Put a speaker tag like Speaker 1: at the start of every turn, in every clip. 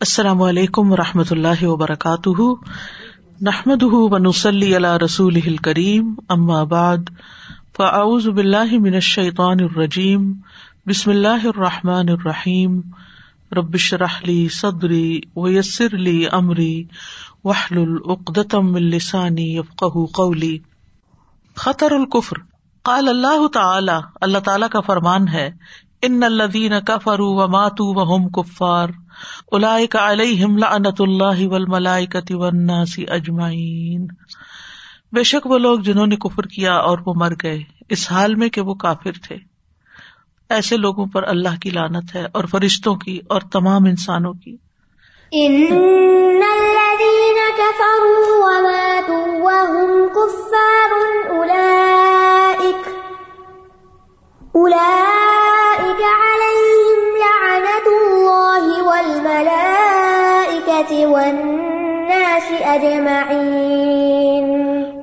Speaker 1: السلام علیکم و رحمۃ اللہ وبرکاتہ۔ نحمد ونسلی علیہ رسول کریم ام آباد فاعوذ باللہ من الشیطان الرجیم، بسم اللہ الرحمٰن الرحیم۔ ربش رحلی صدری ویسر علی عمری وحل العقدم السانی یفق قولی۔ خطر القفر قال اللہ تعالی اللہ تعالی کا فرمان ہے، ان الدین کفروا و ماتو و ہم کفار لعنت اللہ والناس اجمعین۔ بے شک وہ لوگ جنہوں نے کفر کیا اور وہ مر گئے، اس حال میں کہ وہ کافر تھے۔ ایسے لوگوں پر اللہ کی لانت ہے اور فرشتوں کی اور تمام انسانوں کی۔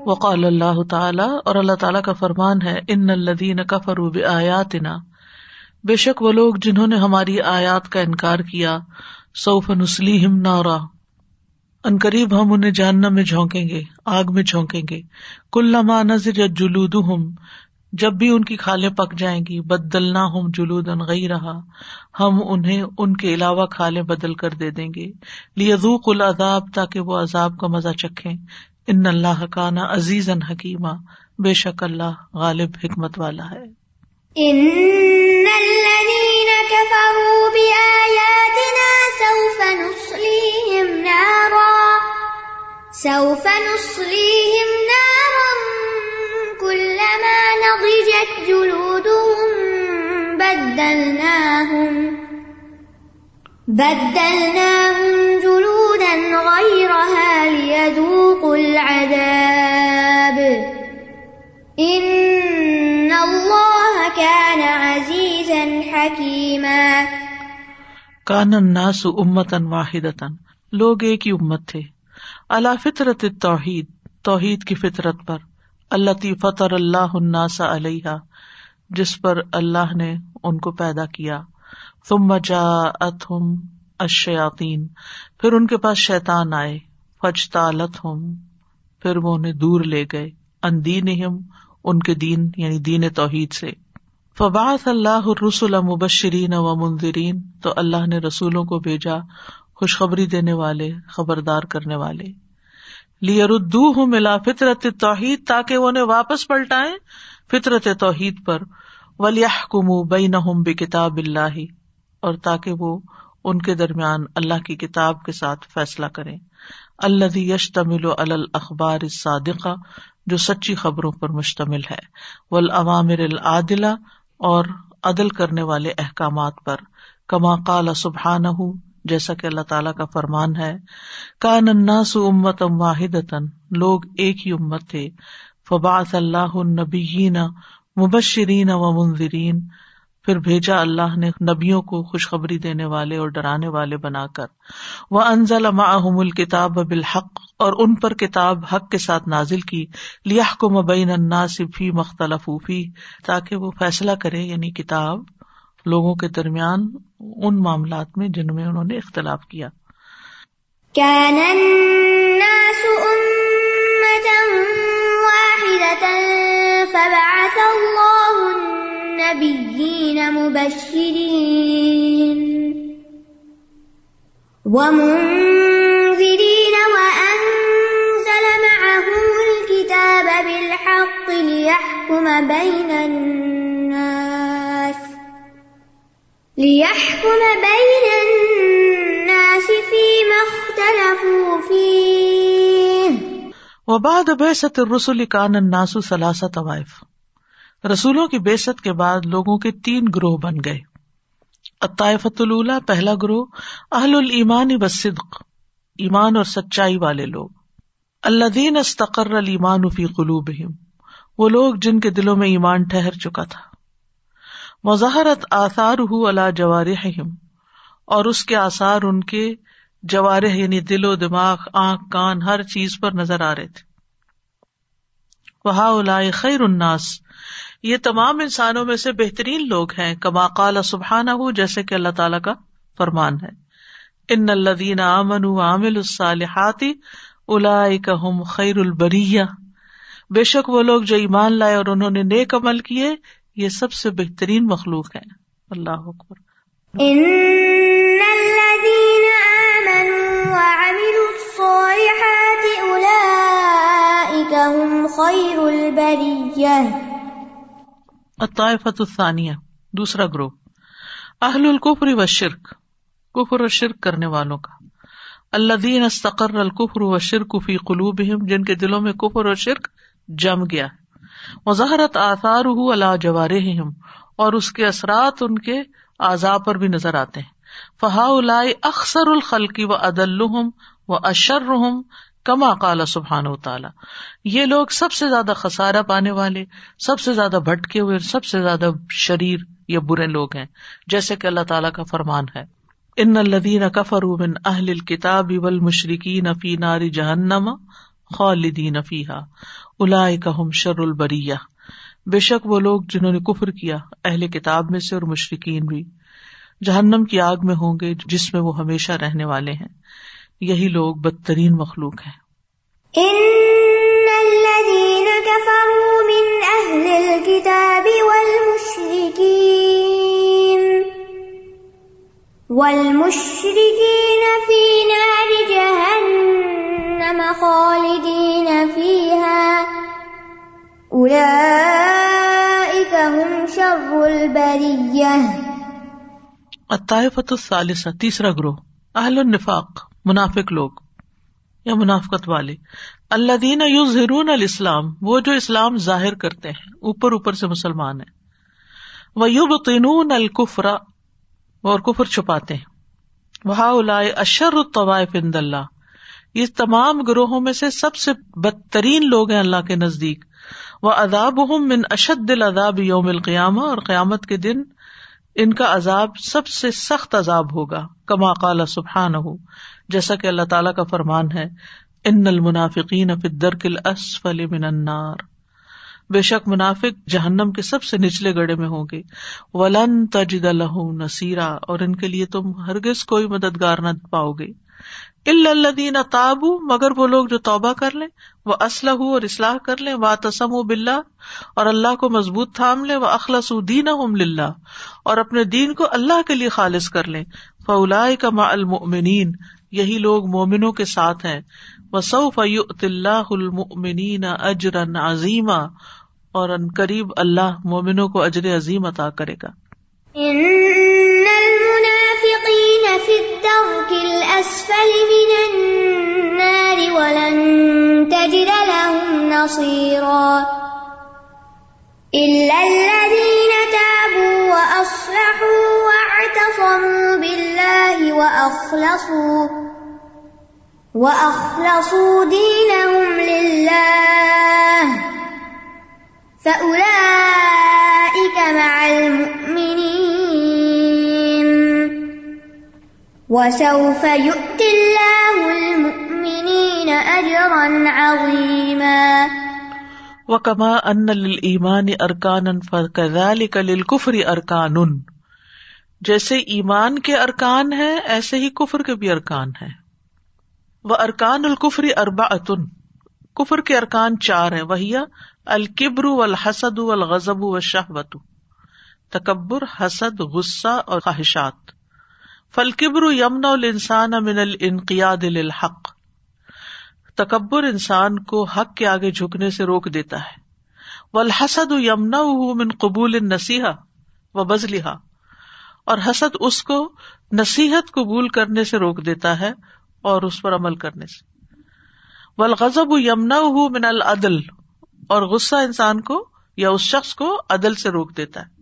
Speaker 1: وقال اللہ تعالیٰ اور اللہ تعالیٰ کا فرمان ہے ان الدین کفروب آیاتنا بے شک وہ لوگ جنہوں نے ہماری آیات کا انکار کیا، سوف نسلیم نارا۔ ان قریب ہم انہیں جاننا میں جھونکیں گے، آگ میں جھونکیں گے۔ کل لما نظر جلود جب بھی ان کی کھالیں پک جائیں گی بدل نہ ہوں جلود ان گئی رہا ہم انہیں ان کے علاوہ کھالیں بدل کر دے دیں گے۔ لیزوق العذاب تاکہ وہ عذاب کا مزہ چکھے ان اللہ کا نا عزیز ان حکیمہ بے شک اللہ غالب حکمت والا ہے۔
Speaker 2: سوف نصليهم نارا كلما نضجت جلودهم بدلناهم بدلناهم جلودا غيرها ليذوقوا العذاب. إن الله كان عزيزا حكيما.
Speaker 1: کان الناس امتا واحدتا لوگ ایک ہی امت تھے. اللہ فطرت توحید توحید کی فطرت پر. اللہ فطر اللہ الناس علیہ جس پر اللہ نے ان کو پیدا کیا۔ تم جاءتہم الشیاطین، پھر ان کے پاس شیطان آئے۔ فج تالت پھر وہ انہیں دور لے گئے۔ ان دین ان کے دین یعنی دین توحید سے۔ فباث اللہ رسول مبشرین و منظرین تو اللہ نے رسولوں کو بھیجا، خوشخبری دینے والے، خبردار کرنے والے۔ لیردو ہوں ملا فطرت توحید تاکہ وہ انہیں واپس پلٹائے فطرت توحید پر۔ ولیح کم بین بے کتاب اللہ اور تاکہ وہ ان کے درمیان اللہ کی کتاب کے ساتھ فیصلہ کرے اللہ یش تمل و اخبار صادقہ جو سچی خبروں پر مشتمل ہے۔ ولامر العادلہ اور عدل کرنے والے احکامات پر، کما کال سبحان جیسا کہ اللہ تعالیٰ کا فرمان ہے کا نناس امت ام واحد لوگ ایک ہی امت تھے۔ فباس اللہ نبی مبشرین و منظرین پھر بھیجا اللہ نے نبیوں کو خوشخبری دینے والے اور ڈرانے والے بنا کر۔ وہ انزل معہم الکتاب بالحق، اور ان پر کتاب حق کے ساتھ نازل کی۔ لیا کو مبین الناس فی مختلف تاکہ وہ فیصلہ کرے یعنی کتاب لوگوں کے درمیان ان معاملات میں جن میں انہوں نے اختلاف کیا۔
Speaker 2: كان الناس أمة واحدة، فبعث الله النبيين مبشرين ومنذرين وأنزل معهم الكتاب بالحق ليحكم بين الناس ليحكم بين الناس فيما اختلفوا فيه.
Speaker 1: وبعد بعثة الرسل كان الناس ثلاثة طوائف. رسولوں کی بےست کے بعد لوگوں کے تین گروہ بن گئے۔ عطائفت اللہ پہلا گروہ اہل المان و صدق ایمان اور سچائی والے لوگ۔ اللہ دین استقر المان فی قلوب وہ لوگ جن کے دلوں میں ایمان ٹھہر چکا تھا۔ مظاہرت آثار ہُو اللہ جوار اور اس کے آثار ان کے جوارح یعنی دل و دماغ، آنکھ، کان، ہر چیز پر نظر آ رہے تھے۔ وہ خیر الناس، یہ تمام انسانوں میں سے بہترین لوگ ہیں، کما قال سبحان ہو جیسے کہ اللہ تعالیٰ کا فرمان ہے۔ ان الدین امن عامل الصالحاتی الاحم خیر البریہ بے شک وہ لوگ جو ایمان لائے اور انہوں نے نیک عمل کیے یہ سب سے بہترین مخلوق ہے۔ اللہ اکبر۔ الطائفة الثانیہ دوسرا گروہ اہل القفر و شرک کفر و شرک کرنے والوں کا۔ اللہ دین استقر القفر و شرک فی قلوب جن کے دلوں میں کفر و شرک جم گیا۔ مظاہرت آثار اللہ جوار اور اس کے اثرات ان کے اعضاء پر بھی نظر آتے ہیں۔ فہا اکثر الخلقی و عدل و اشر کما کالا سبحان و تعالیٰ۔ یہ لوگ سب سے زیادہ خسارا پانے والے، سب سے زیادہ بھٹکے ہوئے، سب سے زیادہ شریر یا برے لوگ ہیں، جیسے کہ اللہ تعالیٰ کا فرمان ہے۔ ان الدین کفر من اہل الکتاب ابل مشرقی نفی ناری جہنم خالدین فیحا الا ہم شر البریہ۔ بے شک وہ لوگ جنہوں نے کفر کیا، اہل کتاب میں سے اور مشرقین بھی۔ جہنم کی آگ میں ہوں گے جس میں وہ ہمیشہ رہنے والے ہیں۔ یہی لوگ بدترین مخلوق ہیں۔
Speaker 2: والمشركين في نار جهنم خالدين فيها. أولئك هم شر البرية.
Speaker 1: الطائفة الثالثة، تیسرا گروہ اہل النفاق، منافق لوگ، یا منافقت والے. اللہ دین یوزرون الاسلام وہ جو اسلام ظاہر کرتے ہیں، اوپر اوپر سے مسلمان ہے وہ یوب تینون اور کفر چھپاتے ہیں. وہ اشر الطوائف اند اللہ. یہ تمام گروہوں میں سے سب سے بدترین لوگ ہیں اللہ کے نزدیک۔ وہ اداب من اشد العذاب یوم القیامہ اور قیامت کے دن ان کا عذاب سب سے سخت عذاب ہوگا۔ کما قال سبحان ہو جیسا کہ اللہ تعالیٰ کا فرمان ہے ان المنافقین درکل اسفل من النار۔ بے شک منافق جہنم کے سب سے نچلے گڑے میں ہوں گے۔ ولن تجد له نصیرا اور ان کے لیے تم ہرگز کوئی مددگار نہ پاؤ گے۔ الدین تابو مگر وہ لوگ جو توبہ کر لیں وہ اسلح اور اصلاح کر لیں وہ تسم و بلّہ اور اللہ کو مضبوط تھام لیں وہ اخلاص دین للہ اور اپنے دین کو اللہ کے لیے خالص کر لیں۔ فلا کا ما المؤمنین یہی لوگ مومنوں کے ساتھ ہیں۔ وہ سعف اللہ المؤمنین اجرن عظیمہ اور ان قریب اللہ مومنوں کو اجر عظیم عطا کرے گا۔
Speaker 2: الدرك الأسفل من النار ولن تجد لهم نصيرا إلا الذين تابوا وأصلحوا واعتصموا بالله وأخلصوا وأخلصوا دينهم لله فأولئك مع المؤمنين وسوف يؤتي الله المؤمنين أجرا عظيما.
Speaker 1: وكما أن للإيمان أركانا فكذلك للكفر أركان. جیسے ایمان کے ارکان ہے ایسے ہی کفر کے بھی ارکان ہے وہ ارکان الکفری اربا اتن کفر کے ارکان چار ہیں وہیا الکبر الحسد الغضب و شہبت تکبر، حسد، غصہ اور خواہشات. فلکبر یمن الانسان من الانقیاد للحق۔ تکبر انسان کو حق کے آگے جھکنے سے روک دیتا ہے۔ والحسد یمنا من قبول النصیحہ و بزلحا اور حسد اس کو نصیحت قبول کرنے سے روک دیتا ہے اور اس پر عمل کرنے سے۔ والغضب یمنا من العدل۔ اور غصہ انسان کو یا اس شخص کو عدل سے روک دیتا ہے۔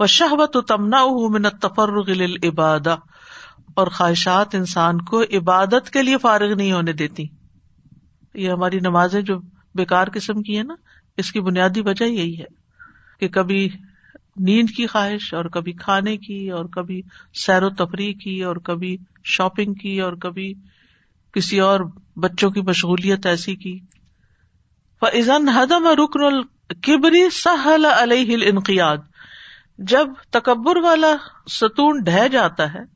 Speaker 1: وہ شہبت و تمنا من تفرغ عبادہ اور خواہشات انسان کو عبادت کے لیے فارغ نہیں ہونے دیتی۔ یہ ہماری نمازیں جو بےکار قسم کی ہے نا، اس کی بنیادی وجہ یہی ہے کہ کبھی نیند کی خواہش اور کبھی کھانے کی اور کبھی سیر و تفریح کی اور کبھی شاپنگ کی اور کبھی کسی اور بچوں کی مشغولیت ایسی کی۔ فضن حدم رکن الکبری سہل علیہ انقیاد جب تکبر والا ستون ڈہ جاتا ہے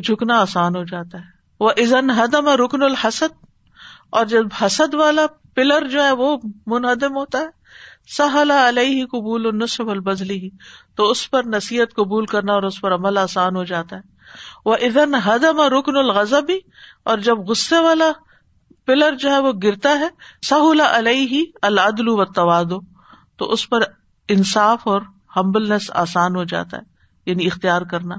Speaker 1: تو جھکنا آسان ہو جاتا ہے۔ وہ ازن حدم رکن الحسد۔ اور جب حسد والا پلر جو ہے وہ منہدم ہوتا ہے۔ سہلا علیہ قبول النصب البزلی تو اس پر نصیحت قبول کرنا اور اس پر عمل آسان ہو جاتا ہے۔ وہ ادن حدم رکن الغضبی اور جب غصے والا پلر جو ہے وہ گرتا ہے۔ سہلا علیہ العدل و توادو تو اس پر انصاف اور ہمبلنس آسان ہو جاتا ہے۔ یعنی اختیار کرنا۔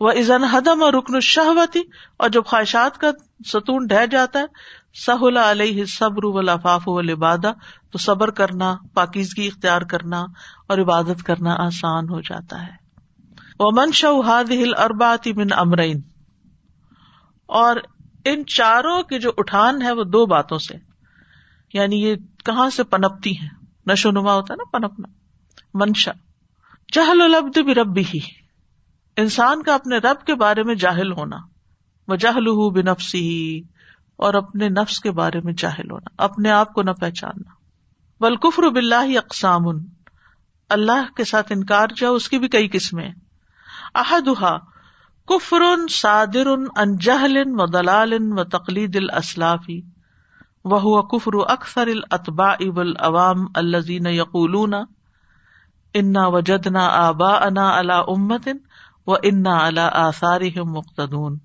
Speaker 1: وہ ازن حدم اور رکن الشہوتی اور جب خواہشات کا ستون ڈہ جاتا ہے سہلا علیہ صبر و لفاف و لبادہ تو صبر کرنا، پاکیزگی اختیار کرنا اور عبادت کرنا آسان ہو جاتا ہے۔ وہ من شہاد ہل ارباتی من امرین اور ان چاروں کی جو اٹھان ہے، وہ دو باتوں سے۔ یعنی یہ کہاں سے پنپتی ہیں؟ نشو نما ہوتا ہے نا پنپنا۔ منشا جہل البد بھی ربی ہی انسان کا اپنے رب کے بارے میں جاہل ہونا وہ جہل بنفسی ہی اور اپنے نفس کے بارے میں جاہل ہونا، اپنے آپ کو نہ پہچاننا۔ بلکفر بلّہ اقسام اللہ کے ساتھ انکار جو اس کی بھی کئی قسمیں احدہ کفر صادر ان جہل و دلال و تقلید الاسلافی وہ کفر اکثر الطبا اب العوام الزین یقولون، انا وجدنا آبا انا اللہ امت و انا اللہ آثار مقتدون۔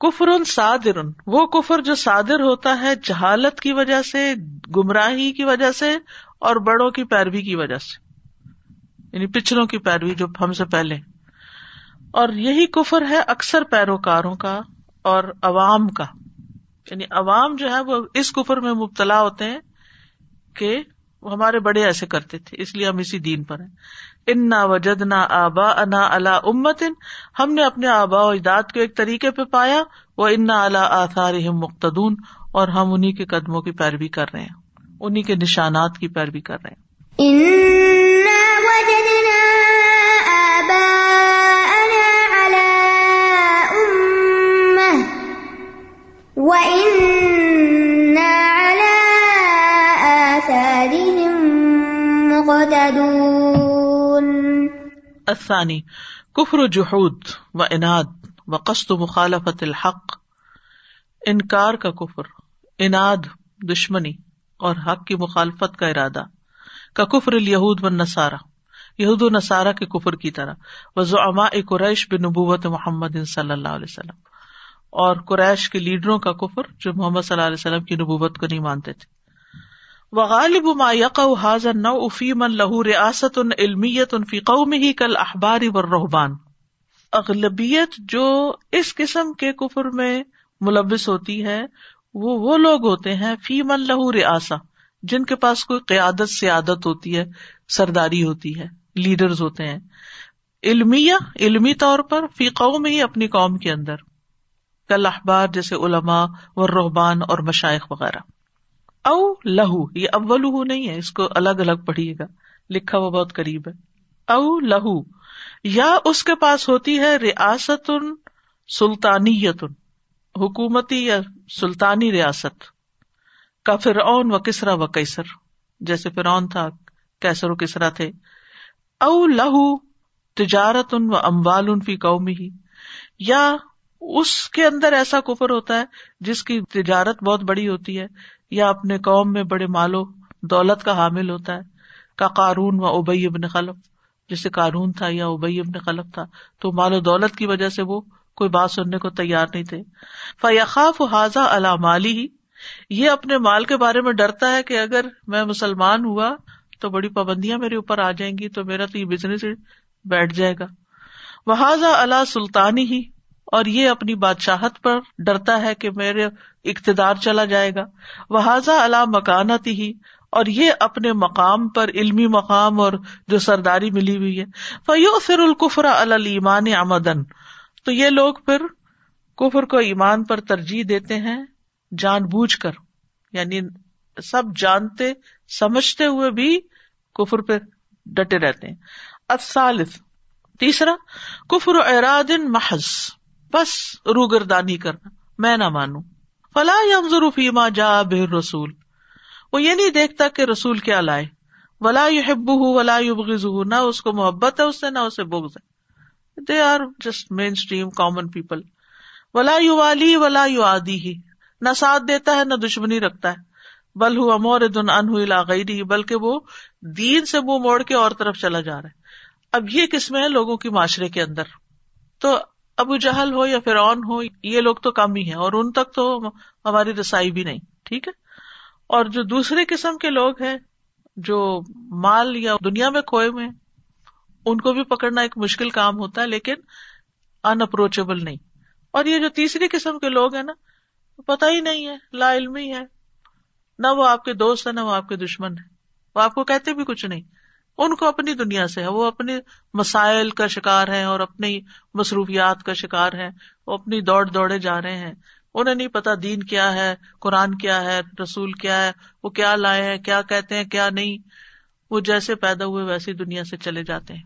Speaker 1: کفر صادر۔ وہ کفر جو صادر ہوتا ہے جہالت کی وجہ سے، گمراہی کی وجہ سے اور بڑوں کی پیروی کی وجہ سے۔ یعنی پچھلوں کی پیروی جو ہم سے پہلے۔ اور یہی کفر ہے اکثر پیروکاروں کا اور عوام کا۔ یعنی عوام جو ہے وہ اس کفر میں مبتلا ہوتے ہیں کہ ہمارے بڑے ایسے کرتے تھے، اس لیے ہم اسی دین پر ہیں۔ انا وجد نہ آبا انا اللہ امتن ہم نے اپنے آبا و اجداد کو ایک طریقے پہ پایا۔ وہ انا اللہ آثار مقتدون۔ اور ہم انہیں کے قدموں کی پیروی کر رہے ہیں۔ انہیں کے نشانات کی پیروی کر رہے ہیں۔ افسانی کفر و جہود و اناد و قسط مخالفت الحق، انکار کا کفر، اناد دشمنی اور حق کی مخالفت کا ارادہ، کا کفر الہود و نصارہ یہود و نصارہ کے کفر کی طرح وہ زعما قریش بن نبوت محمد صلی اللہ علیہ وسلم، اور قریش کے لیڈروں کا کفر جو محمد صلی اللہ علیہ وسلم کی نبوت کو نہیں مانتے تھے۔ غالب ما یق حاضر نو افی من لہو ریاست ان علمیت ان فی قوم ہی کل اخباری و رحبان اغلبیت جو اس قسم کے کفر میں ملوث ہوتی ہے، وہ وہ لوگ ہوتے ہیں فی من لہو ریاسا جن کے پاس کوئی قیادت، سیادت ہوتی ہے، سرداری ہوتی ہے، لیڈرز ہوتے ہیں۔ علمیہ، علمی طور پر فی قوم ہی اپنی قوم کے اندر کل اخبار جیسے علماء و رحبان اور مشائق وغیرہ۔ او لہو، یہ اول نہیں ہے، اس کو الگ الگ پڑھیے گا۔ لکھا وہ بہت قریب ہے۔ او لہو، یا اس کے پاس ہوتی ہے ریاست سلطانیت حکومتی یا سلطانی ریاست، کا فرعون و کسرا و کیسر جیسے فرعون تھا کیسر و کسرا تھے۔ او لہو تجارت ان و اموال ان فی قومی ہی یا اس کے اندر ایسا کفر ہوتا ہے جس کی تجارت بہت بڑی ہوتی ہے۔ یا اپنے قوم میں بڑے مالو دولت کا حامل ہوتا ہے، کا قارون و ابئی ابن خلف۔ جیسے قارون تھا یا ابئی ابن خلف تھا، تو مال و دولت کی وجہ سے وہ کوئی بات سننے کو تیار نہیں تھے۔ فیاخاف حاضہ مالی ہی یہ اپنے مال کے بارے میں ڈرتا ہے کہ اگر میں مسلمان ہوا تو بڑی پابندیاں میرے اوپر آ جائیں گی، تو میرا تو یہ بزنس بیٹھ جائے گا۔ وہ اللہ سلطانی ہی اور یہ اپنی بادشاہت پر ڈرتا ہے کہ میرے اقتدار چلا جائے گا۔ وہ اللہ مکانت ہی اور یہ اپنے مقام پر علمی مقام اور جو سرداری ملی ہوئی ہے۔ فیو فر القفر المان آمدن تو یہ لوگ پھر کفر کو ایمان پر ترجیح دیتے ہیں جان بوجھ کر۔ یعنی سب جانتے، سمجھتے ہوئے بھی کفر پہ ڈٹے رہتے ہیں۔ تیسرا، کفر ارادن محض۔ بس روگردانی کرنا، میں نہ مانوں۔ فلاح فیما جا بے رسول وہ یہ نہیں دیکھتا کہ رسول کیا لائے۔ ولا یو ہُو ولا ہُو نہ اس کو محبت ہے، اس سے نہ اسے بغض ہے۔ They are just mainstream common people value والی ولا یو آدی ہی نہ ساتھ دیتا ہے، نہ دشمنی رکھتا ہے۔ بل ہوا مور دن ان ہوئی بلکہ وہ دین سے منہ موڑ کے اور طرف چلا جا رہا ہے۔ اب یہ قسم ہے لوگوں کی معاشرے کے اندر۔ تو ابو جہل ہو یا پھر آن ہو، یہ لوگ تو کم ہی ہیں اور ان تک تو ہماری رسائی بھی نہیں، ٹھیک ہے؟ اور جو دوسرے قسم کے لوگ ہیں جو مال یا دنیا میں کھوئے ہوئے ان کو بھی پکڑنا ایک مشکل کام ہوتا ہے، لیکن ان اپروچیبل نہیں۔ اور یہ جو تیسری قسم کے لوگ ہیں نا پتا ہی نہیں ہے، لا علمی ہے۔ نہ وہ آپ کے دوست ہے نہ وہ آپ کے دشمن ہے وہ آپ کو کہتے بھی کچھ نہیں۔ ان کو اپنی دنیا سے ہے، وہ اپنے مسائل کا شکار ہے اور اپنی مصروفیات کا شکار ہے وہ اپنی دوڑ دوڑے جا رہے ہیں۔ انہیں نہیں پتا دین کیا ہے، قرآن کیا ہے، رسول کیا ہے، وہ کیا لائے ہیں، کیا کہتے ہیں، کیا نہیں۔ وہ جیسے پیدا ہوئے ویسی دنیا سے چلے جاتے ہیں۔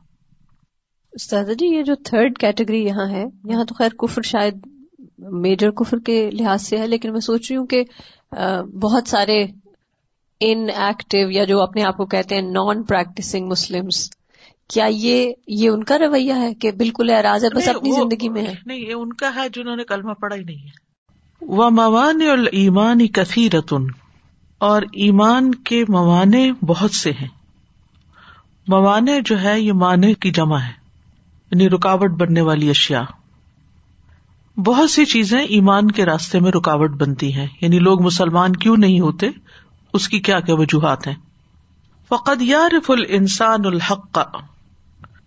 Speaker 3: استاد جی یہ جو تھرڈ کیٹیگری یہاں ہے، یہاں تو خیر کفر شاید میجر کفر کے لحاظ سے ہے، لیکن میں سوچ رہی ہوں کہ بہت سارے ان ایکٹیو یا جو اپنے آپ کو کہتے ہیں نان پریکٹسنگ مسلم کیا یہ یہ ان کا رویہ ہے کہ بالکل اعراض ہے بس اپنی زندگی میں ہے؟
Speaker 1: نہیں یہ ان کا ہے جنہوں نے کلمہ پڑھا ہی نہیں ہے۔ وہ موان اور ایمان کثی رتن اور ایمان کے موانے بہت سے ہیں۔ موانے جو ہے یہ معنی کی جمع ہے یعنی رکاوٹ بننے والی اشیاء۔ بہت سی چیزیں ایمان کے راستے میں رکاوٹ بنتی ہیں یعنی لوگ مسلمان کیوں نہیں ہوتے؟ اس کی کیا کیا وجوہات ہیں؟ فقد یارف ال الحق۔ کا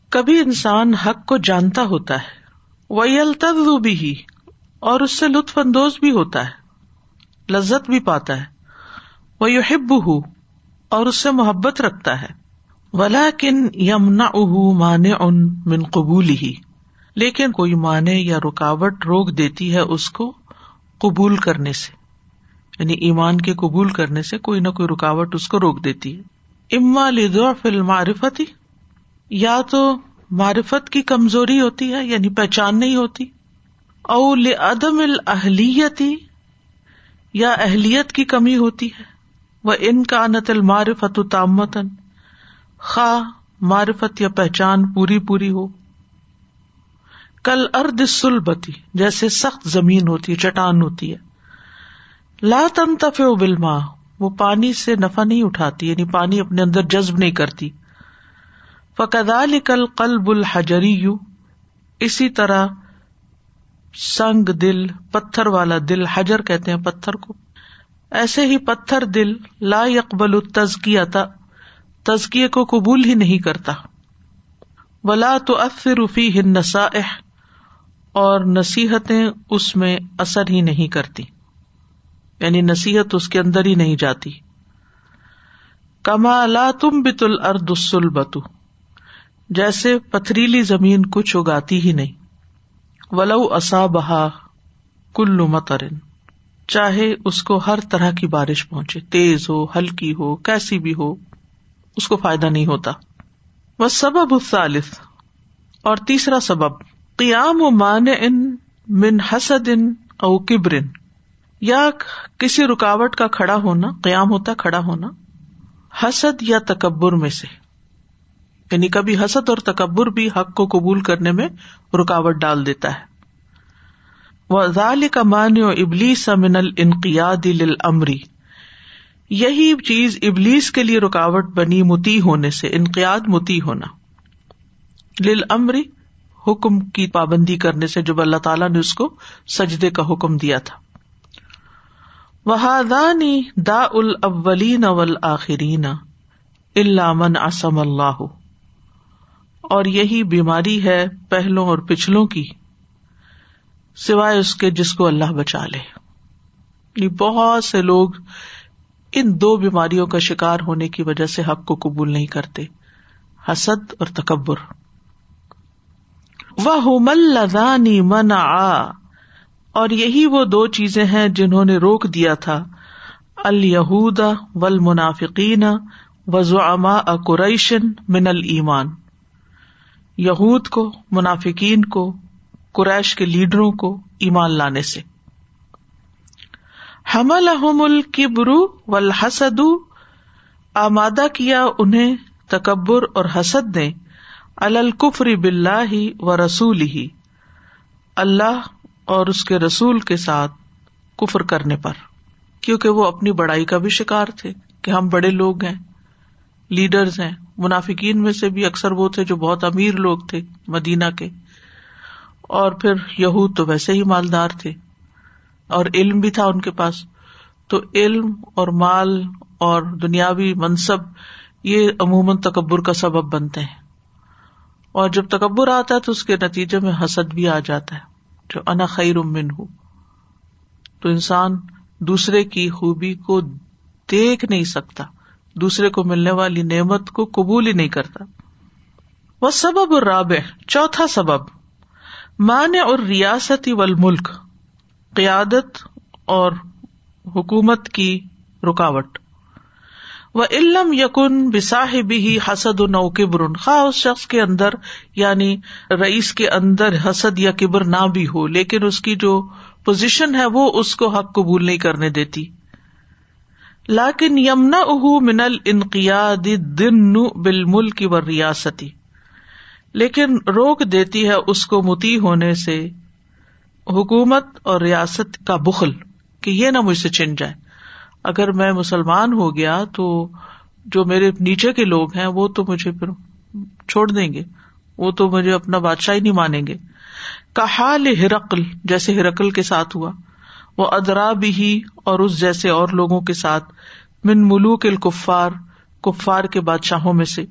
Speaker 1: کبھی انسان حق کو جانتا ہوتا ہے وہ التو بھی اور اس سے لطف اندوز بھی ہوتا ہے، لذت بھی پاتا ہے وہ یو ہب اور اس سے محبت رکھتا ہے۔ ولا کن یمنا اہ مانے ان من قبول ہی لیکن کوئی مانے یا رکاوٹ روک دیتی ہے اس کو قبول کرنے سے۔ یعنی ایمان کے قبول کرنے سے کوئی نہ کوئی رکاوٹ اس کو روک دیتی ہے۔ اما فل معرفتی یا تو معرفت کی کمزوری ہوتی ہے یعنی پہچان نہیں ہوتی، او لدم الحلیتی یا اہلیت کی کمی ہوتی ہے۔ وہ ان کا انت المعرفت تامتن خا معرفت یا پہچان پوری پوری ہو۔ کل ارد سلبتی جیسے سخت زمین ہوتی ہے، چٹان ہوتی ہے۔ لا تنتف بلما وہ پانی سے نفع نہیں اٹھاتی یعنی پانی اپنے اندر جذب نہیں کرتی۔ فقدا کل قلب الحجری یو اسی طرح سنگ دل، پتھر والا دل، حجر کہتے ہیں پتھر کو۔ ایسے ہی پتھر دل، لا یقبل تزکیا تزکیے کو قبول ہی نہیں کرتا۔ ولا تو افرفی ہنسا اور نصیحتیں اس میں اثر ہی نہیں کرتی۔ یعنی نصیحت اس کے اندر ہی نہیں جاتی۔ کما لا تم بت الرد بتو جیسے پتھریلی زمین کچھ اگاتی ہی نہیں۔ ولو اصا بہا کلو مترن چاہے اس کو ہر طرح کی بارش پہنچے، تیز ہو، ہلکی ہو، کیسی بھی ہو، اس کو فائدہ نہیں ہوتا۔ وہ سبب الثالث۔ اور تیسرا سبب، قیام و مان ان من حسد ان او کبرن یا کسی رکاوٹ کا کھڑا ہونا، قیام ہوتا کھڑا ہونا، حسد یا تکبر میں سے۔ یعنی کبھی حسد اور تکبر بھی حق کو قبول کرنے میں رکاوٹ ڈال دیتا ہے۔ وہ ضال کا مان و ابلیس من القیاد امری یہی چیز ابلیس کے لیے رکاوٹ بنی متی ہونے سے، انقیاد متی ہونا۔ لل امری حکم کی پابندی کرنے سے، جب اللہ تعالیٰ نے اس کو سجدے کا حکم دیا تھا۔ وحادانی دا الاولین والآخرین الا من عصم اللہ اور یہی بیماری ہے پہلوں اور پچھلوں کی، سوائے اس کے جس کو اللہ بچا لے۔ یعنی بہت سے لوگ ان دو بیماریوں کا شکار ہونے کی وجہ سے حق کو قبول نہیں کرتے، حسد اور تکبر۔ وہ مل من آ اور یہی وہ دو چیزیں ہیں جنہوں نے روک دیا تھا۔ الہود ول منافقین وزما قریشن من المان یہود کو، منافقین کو، قریش کے لیڈروں کو ایمان لانے سے۔ حمل احم الکبرو و حسد آمادہ کیا انہیں تکبر اور حسد نے الکفری بلّہ ہی و رسول ہی اللہ اور اس کے رسول کے ساتھ کفر کرنے پر، کیونکہ وہ اپنی بڑائی کا بھی شکار تھے کہ ہم بڑے لوگ ہیں، لیڈرز ہیں۔ منافقین میں سے بھی اکثر وہ تھے جو بہت امیر لوگ تھے مدینہ کے۔ اور پھر یہود تو ویسے ہی مالدار تھے۔ اور علم بھی تھا ان کے پاس۔ تو علم اور مال اور دنیاوی منصب، یہ عموماً تکبر کا سبب بنتے ہیں۔ اور جب تکبر آتا ہے تو اس کے نتیجے میں حسد بھی آ جاتا ہے۔ جو انا خیر امن ہوں۔ تو انسان دوسرے کی خوبی کو دیکھ نہیں سکتا، دوسرے کو ملنے والی نعمت کو قبول ہی نہیں کرتا۔ وہ سبب اور راب چوتھا سبب مان اور ریاستی ول ملک قیادت اور حکومت کی رکاوٹ۔ وہ علم یقن بساحب ہی حسد و نو کبر خا اس شخص کے اندر یعنی رئیس کے اندر حسد یا کبر نہ بھی ہو، لیکن اس کی جو پوزیشن ہے وہ اس کو حق قبول نہیں کرنے دیتی۔ لاکن یمنا اہ منل انقیاد دن بال ملک و ریاستی لیکن روک دیتی ہے اس کو متی ہونے سے حکومت اور ریاست کا بخل، کہ یہ نہ مجھ سے چن جائے۔ اگر میں مسلمان ہو گیا تو جو میرے نیچے کے لوگ ہیں وہ تو مجھے پھر چھوڑ دیں گے۔ وہ تو مجھے اپنا بادشاہ ہی نہیں مانیں گے۔ کہال ہرقل، جیسے ہرقل کے ساتھ ہوا۔ وہ ادرا بھی اور اس جیسے اور لوگوں کے ساتھ۔ من ملوک الکفار، کفار کے بادشاہوں میں سے۔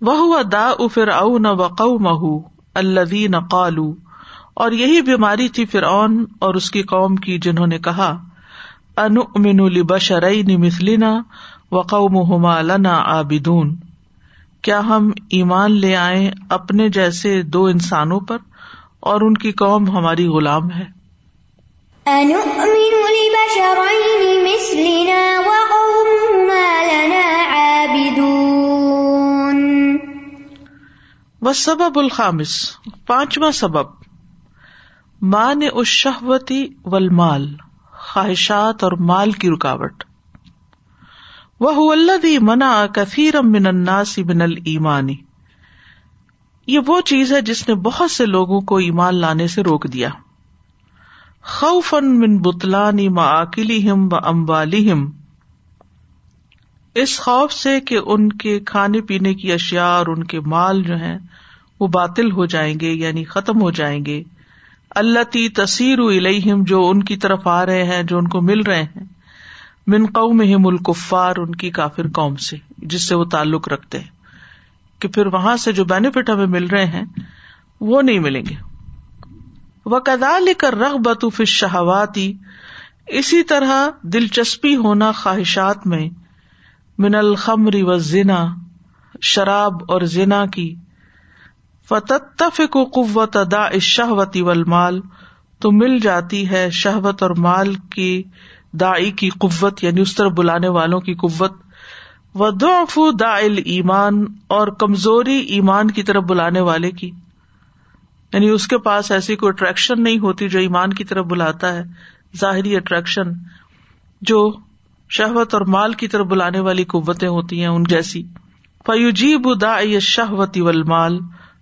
Speaker 1: وہ دا افر او نہ وقو مہ الدی قالو اور یہی بیماری تھی فرعون اور اس کی قوم کی جنہوں نے کہا۔ ان امن البشرئی مثلینا وقوم لنا آبدون کیا ہم ایمان لے آئے اپنے جیسے دو انسانوں پر اور ان کی قوم ہماری غلام ہے؟ وہ سبب الخامس پانچواں سبب مان اس شہوتی ولمال خواہشات اور مال کی رکاوٹ۔ وہ اللہ منا کثیر من الناس من المانی یہ وہ چیز ہے جس نے بہت سے لوگوں کو ایمان لانے سے روک دیا۔ خوفن من بتلانی معلی ہم و اموالی ہم اس خوف سے کہ ان کے کھانے پینے کی اشیاء اور ان کے مال جو ہیں وہ باطل ہو جائیں گے یعنی ختم ہو جائیں گے۔ اللہ تی تصیر الہم جو ان کی طرف آ رہے ہیں، جو ان کو مل رہے ہیں۔ من قوم الکفار ان کی کافر قوم سے، جس سے وہ تعلق رکھتے ہیں۔ کہ پھر وہاں سے جو بینیفٹ ہمیں مل رہے ہیں، وہ نہیں ملیں گے۔ وہ کدال کر رغ بطوف شہواتی اسی طرح دلچسپی ہونا خواہشات میں، من الخمری و زنا شراب اور زنا کی۔ فتح کو قوت ادا شہوتی ولمال تو مل جاتی ہے شہوت اور مال کی دائی کی قوت یعنی اس طرح بلانے والوں کی قوت۔ و دف دا ایمان اور کمزوری ایمان کی طرف بلانے والے کی۔ یعنی اس کے پاس ایسی کوئی اٹریکشن نہیں ہوتی جو ایمان کی طرف بلاتا ہے، ظاہری اٹریکشن جو شہوت اور مال کی طرف بلانے والی قوتیں ہوتی ہیں ان جیسی۔ فیوجیب دا شہوتی ولمال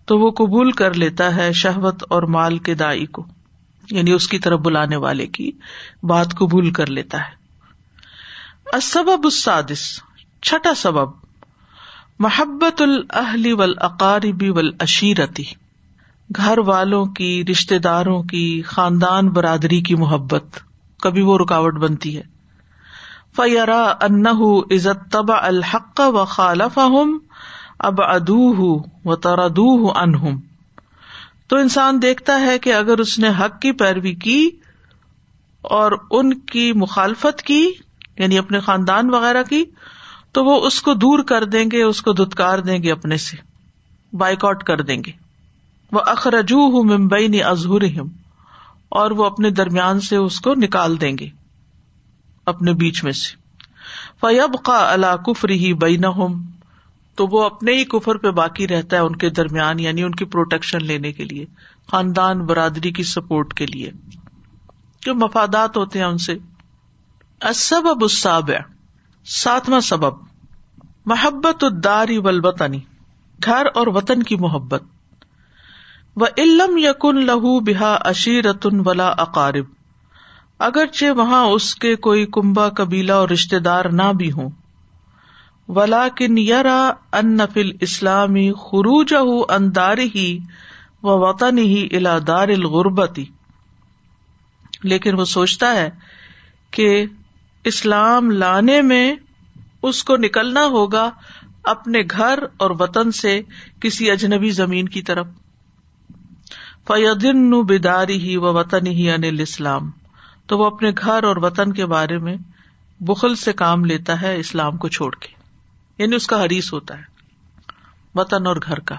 Speaker 1: تو وہ قبول کر لیتا ہے شہوت اور مال کے دائی کو۔ یعنی اس کی طرف بلانے والے کی بات قبول کر لیتا ہے۔ اسبب السادس، چھٹا سبب، محبت الحلی ول اقاربی ول اشیرتی گھر والوں کی رشتے داروں کی، خاندان برادری کی محبت۔ کبھی وہ رکاوٹ بنتی ہے۔ فیرا ان عزت تبا الحق و خالف اب ادو و تردو انہم۔ تو انسان دیکھتا ہے کہ اگر اس نے حق کی پیروی کی اور ان کی مخالفت کی یعنی اپنے خاندان وغیرہ کی، تو وہ اس کو دور کر دیں گے، اس کو دتکار دیں گے اپنے سے۔ بائک آؤٹ کر دیں گے۔ وہ اخرجو ہوں ممبئی نے ازہر اور وہ اپنے درمیان سے اس کو نکال دیں گے۔ اپنے بیچ میں سے۔ فیب کا اللہ کفری ہی بئی تو وہ اپنے ہی کفر پہ باقی رہتا ہے ان کے درمیان یعنی ان کی پروٹیکشن لینے کے لیے، خاندان برادری کی سپورٹ کے لیے۔ جو مفادات ہوتے ہیں ان سے۔ سبب اساب ساتواں سبب۔ محبت الداری ولبتنی گھر اور وطن کی محبت۔ و علم یقن لہو بحا اشیرتن ولا اقارب۔ اگرچہ وہاں اس کے کوئی کنبا قبیلہ اور رشتے دار نہ بھی ہوں ولا کن یرا ان نفل اسلامی خروج اندار ہی و وطن ہی الا دار الغربتی۔ لیکن وہ سوچتا ہے کہ اسلام لانے میں اس کو نکلنا ہوگا اپنے گھر اور وطن سے کسی اجنبی زمین کی طرف۔ فیدن بداری ہی و وطن ہی انل اسلام تو وہ اپنے گھر اور وطن کے بارے میں بخل سے کام لیتا ہے اسلام کو چھوڑ کے۔ یعنی اس کا حریث ہوتا ہے، وطن اور گھر کا۔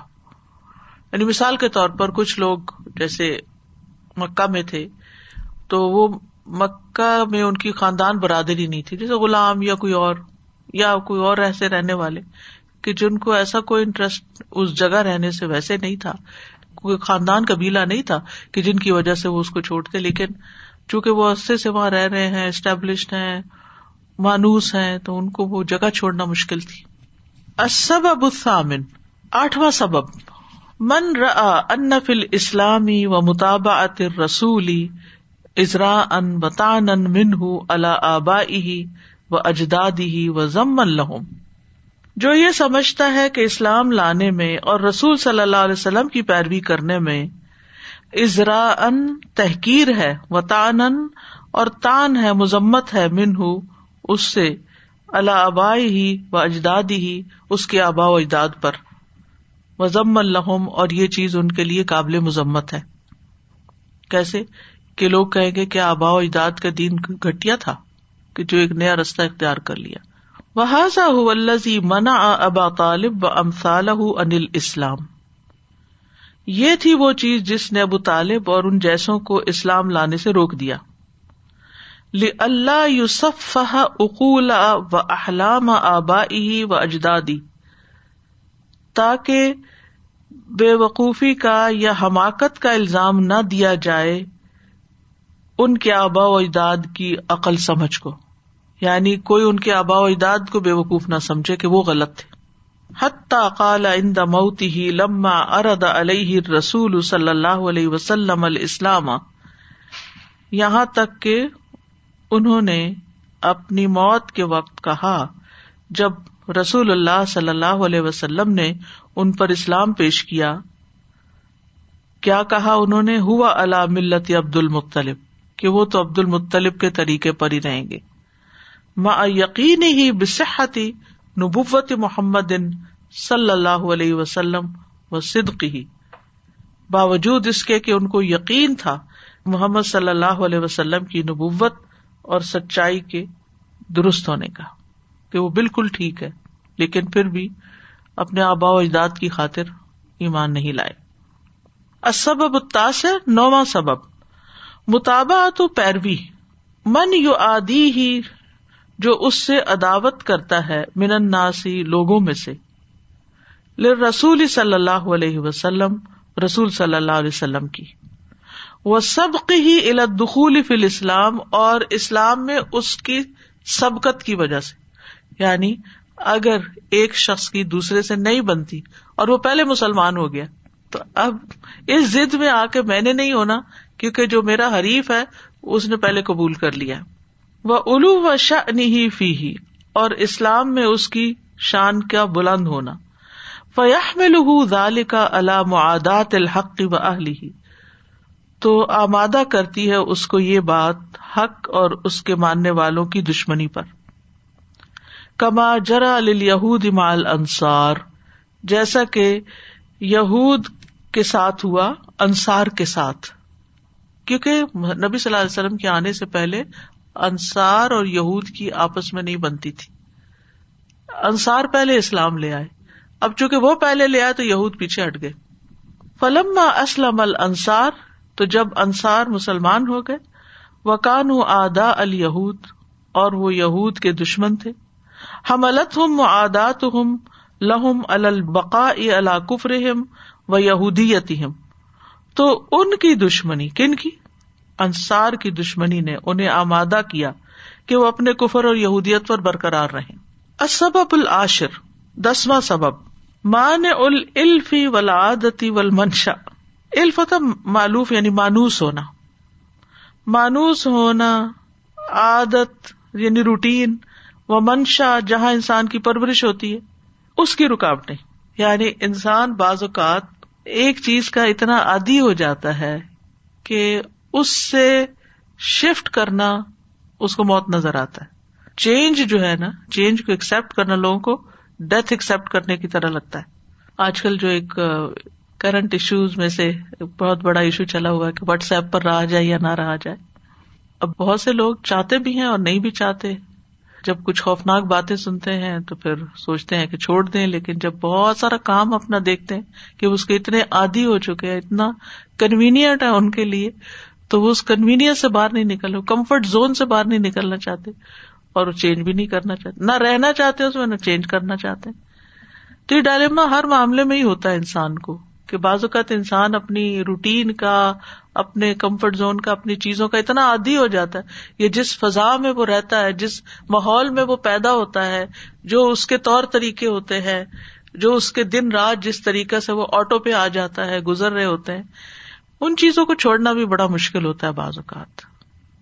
Speaker 1: یعنی مثال کے طور پر کچھ لوگ جیسے مکہ میں تھے، تو وہ مکہ میں ان کی خاندان برادری نہیں تھی، جیسے غلام یا کوئی اور، یا کوئی اور ایسے رہنے والے، کہ جن کو ایسا کوئی انٹرسٹ اس جگہ رہنے سے ویسے نہیں تھا۔ کوئی خاندان قبیلہ نہیں تھا کہ جن کی وجہ سے وہ اس کو چھوڑتے، لیکن چونکہ وہ عرصے سے وہاں رہ رہے ہیں اسٹیبلشڈ ہیں، مانوس ہیں، تو ان کو وہ جگہ چھوڑنا مشکل تھی۔ اسبب الثامن، آٹھواں سبب، من را ان فل اسلامی و مطابعت رسولی ازرا ان بتان ان اللہ آبا و اجدادی و ضم الحم جو یہ سمجھتا ہے کہ اسلام لانے میں اور رسول صلی اللہ علیہ وسلم کی پیروی کرنے میں ازرا ان تحقیر ہے و تان اور تان ہے، مذمت ہے، منہ، اس سے اللہ ابائی ہی و اجدادی ہی اس کے آبا و اجداد پر۔ وزم الحم اور یہ چیز ان کے لیے قابل مذمت ہے۔ کیسے؟ کہ لوگ کہیں گے کہ آبا و اجداد کا دین گٹیا تھا، کہ جو ایک نیا رستہ اختیار کر لیا۔ وہ منا ابا طالب و امثال انل اسلام یہ تھی وہ چیز جس نے ابو طالب اور ان جیسوں کو اسلام لانے سے روک دیا۔ اللہ یوسف اقول و احلام آبا و اجدادی، تاکہ بے وقوفی کا یا حماقت کا الزام نہ دیا جائے ان کے آبا و اجداد کی عقل سمجھ کو۔ یعنی کوئی ان کے آبا و اجداد کو بے وقوف نہ سمجھے کہ وہ غلط تھے۔ حتیٰ قال عند موتی لما ارد علیہ رسول صلی اللہ علیہ وسلم الاسلام، یہاں تک کہ انہوں نے اپنی موت کے وقت کہا، جب رسول اللہ صلی اللہ علیہ وسلم نے ان پر اسلام پیش کیا کیا کہا انہوں نے، ہوا اللہ ملت عبد المختلف کہ وہ تو عبد المطلب کے طریقے پر ہی رہیں گے۔ ما یقین ہی بصحتی نبوت محمد صلی اللہ علیہ وسلم و صدق ہی باوجود اس کے کہ ان کو یقین تھا، محمد صلی اللہ علیہ وسلم کی نبوت اور سچائی کے درست ہونے کا، کہ وہ بالکل ٹھیک ہے، لیکن پھر بھی اپنے آبا و اجداد کی خاطر ایمان نہیں لائے۔ اسبب التاثر نواں سبب۔ مطابع تو پیروی۔ من یو آدی ہی جو اس سے عداوت کرتا ہے من ناسی لوگوں میں سے۔ رسول صلی اللہ علیہ وسلم، رسول صلی اللہ علیہ وسلم کی۔ وہ سبق ہی الدخول فی الاسلام اور اسلام میں اس کی سبقت کی وجہ سے۔ یعنی اگر ایک شخص کی دوسرے سے نہیں بنتی اور وہ پہلے مسلمان ہو گیا، تو اب اس ضد میں آ کے میں نے نہیں ہونا، کیونکہ جو میرا حریف ہے، اس نے پہلے قبول کر لیا۔ وہ الو و شا ہی فی ہی اور اسلام میں اس کی شان کا بلند ہونا۔ فیاح میں لہو ذال کا اللہ معدات الحق و اہلی تو آمادہ کرتی ہے اس کو یہ بات حق اور اس کے ماننے والوں کی دشمنی پر۔ کما جرا یہود مال انصار جیسا کہ یہود کے ساتھ ہوا، انصار کے ساتھ۔ کیونکہ نبی صلی اللہ علیہ وسلم کے آنے سے پہلے انصار اور یہود کی آپس میں نہیں بنتی تھی۔ انصار پہلے اسلام لے آئے۔ اب چونکہ وہ پہلے لے آئے تو یہود پیچھے ہٹ گئے۔ فلم اسلم الصار تو جب انصار مسلمان ہو گئے وکان آدا الہود اور وہ یہود کے دشمن تھے۔ ہم الت ہم آدات ہم لہم البقا اللہ کفر و یہودیتی تو ان کی دشمنی، کن کی؟ انصار کی دشمنی نے انہیں آمادہ کیا کہ وہ اپنے کفر اور یہودیت پر برقرار رہے اسبب العاشر، دسواں سبب مان الفی ولادتی ول منشا معلوف یعنی مانوس ہونا۔ مانوس ہونا عادت یعنی روٹین و منشا جہاں انسان کی پرورش ہوتی ہے، اس کی رکاوٹیں۔ یعنی انسان بعض اوقات ایک چیز کا اتنا عادی ہو جاتا ہے کہ اس سے شفٹ کرنا اس کو موت نظر آتا ہے۔ چینج جو ہے نا چینج کو ایکسپٹ کرنا لوگوں کو ڈیتھ ایکسپٹ کرنے کی طرح لگتا ہے۔ آج کل جو ایک کرنٹ ایشوز میں سے بہت بڑا ایشو چلا ہوا ہے کہ واٹس ایپ پر رہا جائے یا نہ رہا جائے۔ اب بہت سے لوگ چاہتے بھی ہیں اور نہیں بھی چاہتے۔ جب کچھ خوفناک باتیں سنتے ہیں تو پھر سوچتے ہیں کہ چھوڑ دیں، لیکن جب بہت سارا کام اپنا دیکھتے ہیں کہ اس کے اتنے عادی ہو چکے ہیں، اتنا کنوینئنٹ ہے ان کے لیے، تو وہ اس کنوینئنس سے باہر نہیں نکل کمفرٹ زون سے باہر نہیں نکلنا چاہتے اور وہ چینج بھی نہیں کرنا چاہتے۔ نہ رہنا چاہتے اس میں، نہ چینج کرنا چاہتے۔ تو یہ ڈائلما ہر معاملے میں ہی ہوتا ہے انسان کو۔ کہ بعض اوقات انسان اپنی روٹین کا، اپنے کمفرٹ زون کا، اپنی چیزوں کا اتنا عادی ہو جاتا ہے یہ جس فضا میں وہ رہتا ہے، جس ماحول میں وہ پیدا ہوتا ہے، جو اس کے طور طریقے ہوتے ہیں، جو اس کے دن رات جس طریقے سے وہ آٹو پہ آ جاتا ہے، گزر رہے ہوتے ہیں، ان چیزوں کو چھوڑنا بھی بڑا مشکل ہوتا ہے بعض اوقات۔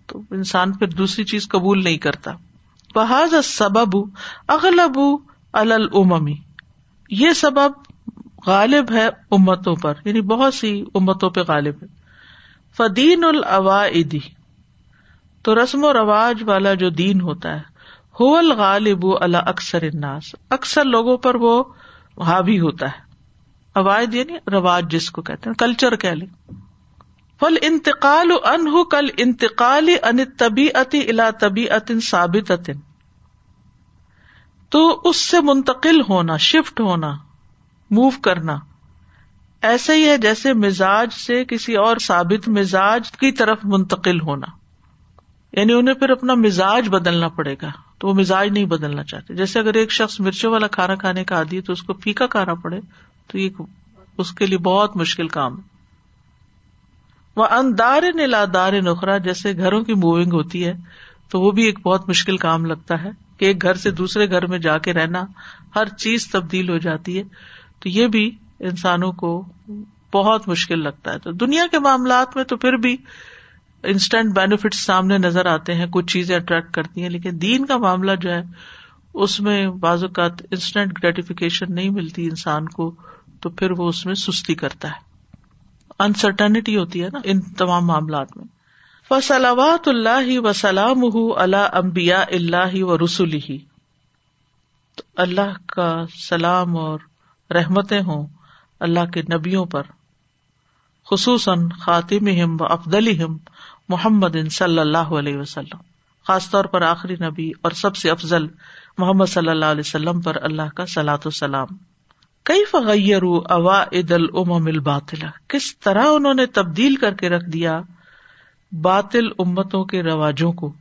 Speaker 1: تو انسان پھر دوسری چیز قبول نہیں کرتا۔ بحاظ سبب اغلب المی یہ سبب غالب ہے امتوں پر یعنی بہت سی امتوں پہ غالب ہے۔ فدین العدی تو رسم و رواج والا جو دین ہوتا ہے ہو غالب اللہ اکثر اناس اکثر لوگوں پر وہ حاوی ہوتا ہے۔ عوائد یعنی رواج جس کو کہتے ہیں کلچر کہہ لیں۔ فل انتقال ان کل انتقال ان طبی اتی الا طبی اتن ثابت تو اس سے منتقل ہونا شفٹ ہونا۔ موو کرنا۔ ایسا ہی ہے جیسے مزاج سے کسی اور ثابت مزاج کی طرف منتقل ہونا۔ یعنی انہیں پھر اپنا مزاج بدلنا پڑے گا، تو وہ مزاج نہیں بدلنا چاہتے۔ جیسے اگر ایک شخص مرچوں والا کھانا کھانے کا آدھی تو اس کو پھیکا کھانا پڑے، تو یہ اس کے لیے بہت مشکل کام ہے۔ وہ اندار نلادار نخرا جیسے گھروں کی موونگ ہوتی ہے، تو وہ بھی ایک بہت مشکل کام لگتا ہے کہ ایک گھر سے دوسرے گھر میں جا کے رہنا ہر چیز تبدیل ہو جاتی ہے۔ تو یہ بھی انسانوں کو بہت مشکل لگتا ہے۔ تو دنیا کے معاملات میں تو پھر بھی انسٹنٹ بینیفٹ سامنے نظر آتے ہیں، کچھ چیزیں اٹریکٹ کرتی ہیں، لیکن دین کا معاملہ جو ہے، اس میں بعض اوقات انسٹنٹ گریٹیفیکیشن نہیں ملتی انسان کو، تو پھر وہ اس میں سستی کرتا ہے۔ انسرٹنٹی ہوتی ہے نا ان تمام معاملات میں۔ فصلوات اللہ وسلام اللہ امبیا اللہ و رسول ہی تو اللہ کا سلام اور رحمتیں ہوں اللہ کے نبیوں پر، خصوصاً خاطم و افدل محمد صلی اللہ علیہ وسلم، خاص طور پر آخری نبی اور سب سے افضل محمد صلی اللہ علیہ وسلم پر اللہ کا سلاۃ السلام کئی فغیر اوا عید العم الباطلا کس طرح انہوں نے تبدیل کر کے رکھ دیا باطل امتوں کے رواجوں کو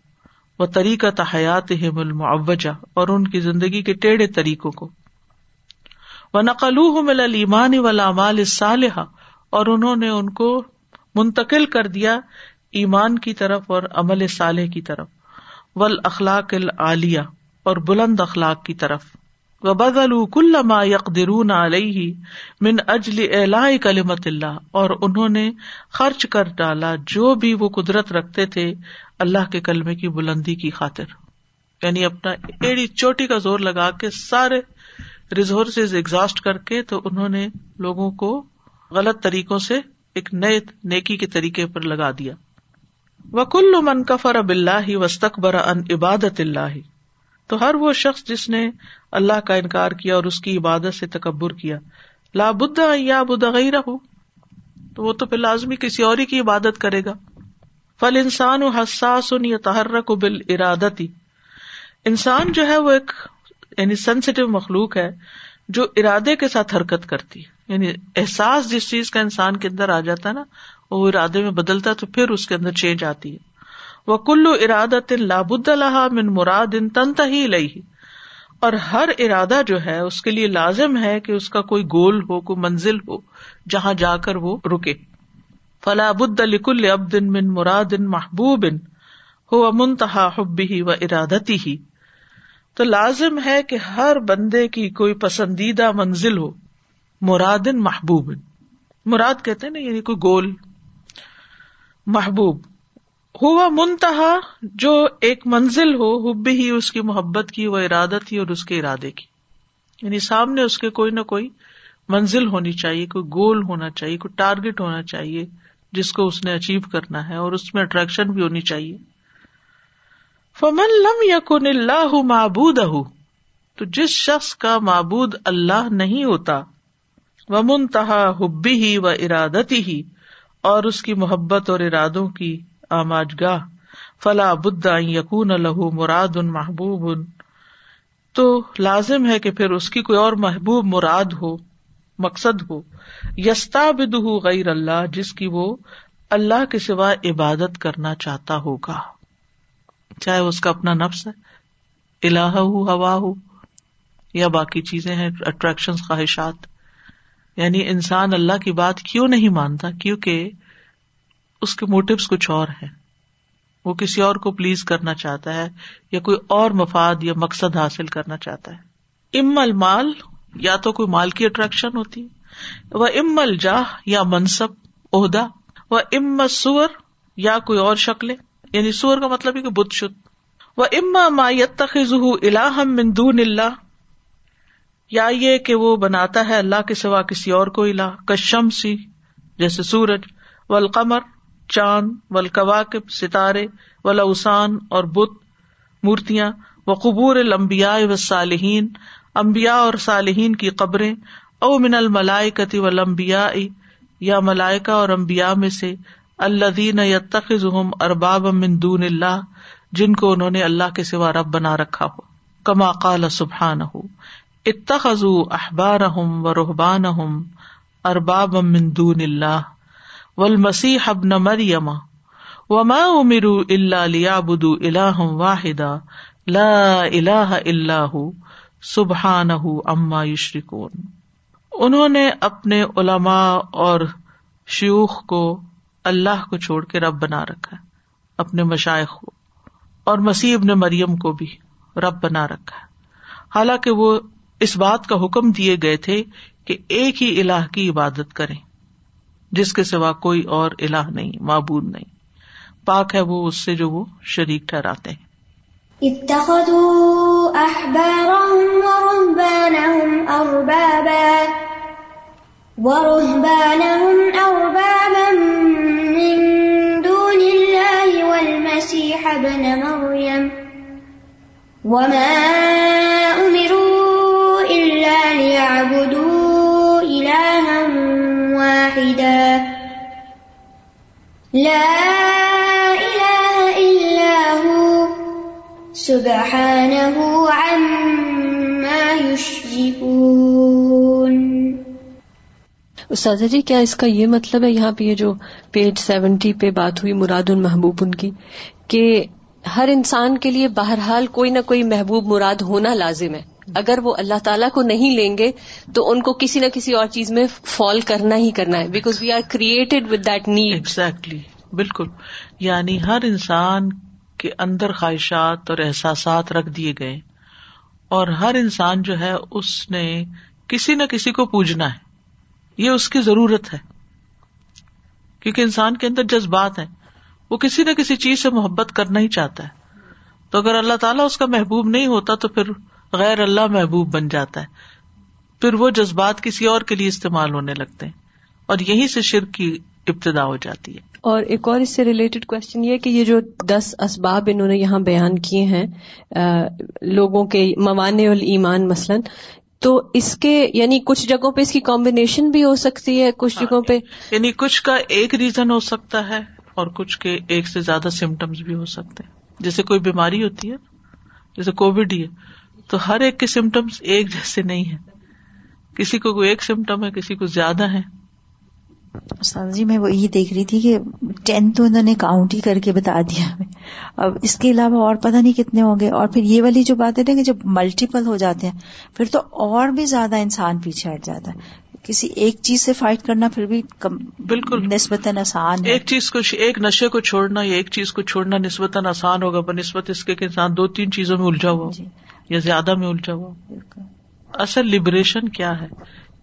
Speaker 1: وہ طریقہ حیات المعوجہ اور ان کی زندگی کے ٹیڑھے طریقوں کو۔ وہ نقلو مل المان ولامال صالحہ اور انہوں نے ان کو منتقل کر دیا ایمان کی طرف اور عمل صالح کی طرف ول اخلاق العالیہ اور بلند اخلاق کی طرف۔ و بدل کل ما یقدرون علیہ من اجل اعلاء کلمت اللہ، اور انہوں نے خرچ کر ڈالا جو بھی وہ قدرت رکھتے تھے اللہ کے کلمے کی بلندی کی خاطر۔ یعنی اپنا ایڑی چوٹی کا زور لگا کے سارے ریزورسز ایگزاسٹ کر کے تو انہوں نے لوگوں کو غلط طریقوں سے ایک نئے نیکی کے طریقے پر لگا دیا۔ وکل من کفر اب اللہ وسطبر ان عبادت اللہ تو ہر وہ شخص جس نے اللہ کا انکار کیا اور اس کی عبادت سے تکبر کیا۔ لا بدھ یا بدھ ہو تو وہ تو پھر لازمی کسی اور ہی کی عبادت کرے گا۔ فل انسان و حساس ان یا تحرک بال ارادتی انسان جو ہے وہ ایک یعنی سینسیٹیو مخلوق ہے، جو ارادے کے ساتھ حرکت کرتی ہے۔ یعنی احساس جس چیز کا انسان کے اندر آ جاتا ہے نا، وہ ارادے میں بدلتا تو پھر اس کے اندر چینج آتی ہے۔ وہ کلو ارادت لابد اللہ من مراد ان تنت ہی لئی اور ہر ارادہ جو ہے، اس کے لیے لازم ہے کہ اس کا کوئی گول ہو، کوئی منزل ہو، جہاں جا کر وہ رکے۔ فلا بد لکل ابد من مراد محبوب ہو منتہا حبی و ارادتی ہی تو لازم ہے کہ ہر بندے کی کوئی پسندیدہ منزل ہو۔ مراد محبوب۔ مراد کہتے نا یعنی کوئی گول۔ محبوب۔ ہوا منتہا جو ایک منزل ہو، حب ہی اس کی محبت کی، وہ ارادت ہی اور اس کے ارادے کی۔ یعنی سامنے اس کے کوئی نہ کوئی منزل ہونی چاہیے، کوئی گول ہونا چاہیے، کوئی ٹارگیٹ ہونا چاہیے، جس کو اس نے اچیو کرنا ہے اور اس میں اٹریکشن بھی ہونی چاہیے۔ فمن لم یقن اللہ معبود تو جس شخص کا معبود اللہ نہیں ہوتا وہ منتہا حبی ہی و ارادتی ہی اور اس کی محبت اور ارادوں کی آماج گاہ فلا بدا یقون الح مراد ان محبوب ان تو لازم ہے کہ پھر اس کی کوئی اور محبوب مراد ہو، مقصد ہو یستا بد غیر اللہ، جس کی وہ اللہ کے سوا عبادت کرنا چاہتا ہوگا۔ چاہے اس کا اپنا نفس ہے الہ ہو، ہوا ہو، یا باقی چیزیں ہیں اٹریکشن خواہشات۔ یعنی انسان اللہ کی بات کیوں نہیں مانتا؟ کیونکہ اس کے موٹوس کچھ اور ہیں۔ وہ کسی اور کو پلیز کرنا چاہتا ہے، یا کوئی اور مفاد یا مقصد حاصل کرنا چاہتا ہے۔ ام المال، یا تو کوئی مال کی اٹریکشن ہوتی وہ ام الجاہ، یا منصب، عہدہ۔ وہ ام سور یا کوئی اور شکلیں۔ یعنی سور کا مطلب ہے کہ بت شد۔ وہ اما ما یتخذ الہم من دون اللہ۔ یا یہ کہ وہ بناتا ہے اللہ کے سوا کسی اور کو الہ۔ کشم سی جیسے سورج، والقمر، چاند، والکواکب، ستارے ولاسان اور بت، مورتیاں و قبور الانبیاء و صالحین امبیا اور صالحین کی قبریں۔ او من الملائکتی والانبیاء۔ یا ملائکہ اور امبیا میں سے اللہ دین یتخذہم ارباب من دون اللہ، جن کو انہوں نے اللہ کے سوا رب بنا رکھا ہو، کما قال سبحانہ اتخذوا احبارہم و رہبانہم ارباب من دون اللہ، والمسیح ابن مریم، وما امروا الا ليعبدوا الها واحدا، لا الہ الا هو سبحانہ عما یشرکون۔ انہوں نے اپنے علماء اور شیوخ کو اللہ کو چھوڑ کے رب بنا رکھا ہے، اپنے مشائق کو، اور مسیح ابن مریم کو بھی رب بنا رکھا ہے۔ حالانکہ وہ اس بات کا حکم دیے گئے تھے کہ ایک ہی اللہ کی عبادت کریں، جس کے سوا کوئی اور اللہ نہیں، معبود نہیں۔ پاک ہے وہ اس سے جو وہ شریک ٹھہراتے ہیں۔
Speaker 2: المسيح ابن مريم. وما أمروا إلا ليعبدوا إلها واحدا. لا إله إلا هو. سبحانه عما يشركون.
Speaker 3: استاذہ جی کیا اس کا یہ مطلب ہے یہاں پہ یہ جو پیج سیونٹی پہ بات ہوئی مراد المحبوب ان کی؟ کہ ہر انسان کے لیے بہرحال کوئی نہ کوئی محبوب مراد ہونا لازم ہے۔ اگر وہ اللہ تعالیٰ کو نہیں لیں گے تو ان کو کسی نہ کسی اور چیز میں فال کرنا ہی کرنا ہے۔ Because we are created with that need
Speaker 1: exactly بالکل۔ یعنی ہر انسان کے اندر خواہشات اور احساسات رکھ دیے گئے۔ اور ہر انسان جو ہے، اس نے کسی نہ کسی کو پوجنا ہے۔ یہ اس کی ضرورت ہے۔ کیونکہ انسان کے اندر جذبات ہیں۔ وہ کسی نہ کسی چیز سے محبت کرنا ہی چاہتا ہے۔ تو اگر اللہ تعالیٰ اس کا محبوب نہیں ہوتا تو پھر غیر اللہ محبوب بن جاتا ہے۔ پھر وہ جذبات کسی اور کے لیے استعمال ہونے لگتے ہیں۔ اور یہیں سے شرک کی ابتدا ہو جاتی ہے۔
Speaker 3: اور ایک اور اس سے ریلیٹڈ کوشچن یہ کہ یہ جو دس اسباب انہوں نے یہاں بیان کیے ہیں لوگوں کے موانے ایمان مثلاً تو اس کے یعنی کچھ جگہوں پہ اس کی کمبینیشن بھی ہو سکتی ہے کچھ جگہوں پہ
Speaker 1: یعنی کچھ کا ایک ریزن ہو سکتا ہے۔ اور کچھ کے ایک سے زیادہ سمٹمس بھی ہو سکتے ہیں۔ جیسے کوئی بیماری ہوتی ہے، جیسے کووڈ ہی ہے، تو ہر ایک کے سمٹمس ایک جیسے نہیں ہے کسی کو کوئی ایک سمٹم ہے، کسی کو زیادہ ہے
Speaker 4: استاد جی میں وہ یہ دیکھ رہی تھی کہ ٹین تو انہوں نے کاؤنٹ ہی کر کے بتا دیا ہمیں۔ اب اس کے علاوہ اور پتہ نہیں کتنے ہوں گے۔ اور پھر یہ والی جو بات ہے نا کہ جب ملٹیپل ہو جاتے ہیں، پھر تو اور بھی زیادہ انسان پیچھے ہٹ جاتا ہے۔ کسی ایک چیز سے فائٹ کرنا پھر بھی
Speaker 1: بالکل۔
Speaker 4: نسبتاً آسان
Speaker 1: ہے۔ ایک چیز کو ایک نشے کو چھوڑنا یا ایک چیز کو چھوڑنا نسبتاً آسان ہوگا بہ نسبت اس کے انسان دو تین چیزوں میں الجھا ہوا جی۔ یا زیادہ میں الجھا ہوا اصل لبریشن کیا ہے؟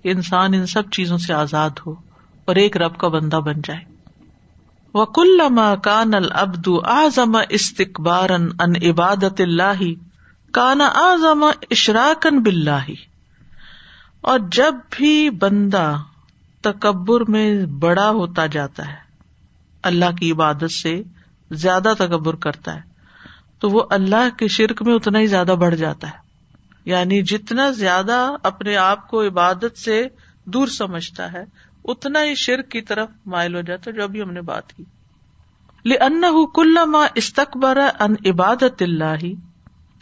Speaker 1: کہ انسان ان سب چیزوں سے آزاد ہو اور ایک رب کا بندہ بن جائے۔ وکل کان العبد اعظم استقبار ان عبادت اللہ کانا اعظم اشراکن بلّہ اور جب بھی بندہ تکبر میں بڑا ہوتا جاتا ہے، اللہ کی عبادت سے زیادہ تکبر کرتا ہے، تو وہ اللہ کے شرک میں اتنا ہی زیادہ بڑھ جاتا ہے۔ یعنی جتنا زیادہ اپنے آپ کو عبادت سے دور سمجھتا ہے، اتنا ہی شرک کی طرف مائل ہو جاتا ہے، جو ابھی ہم نے بات کی۔ ان کل ماں استقبر ان عبادت اللہ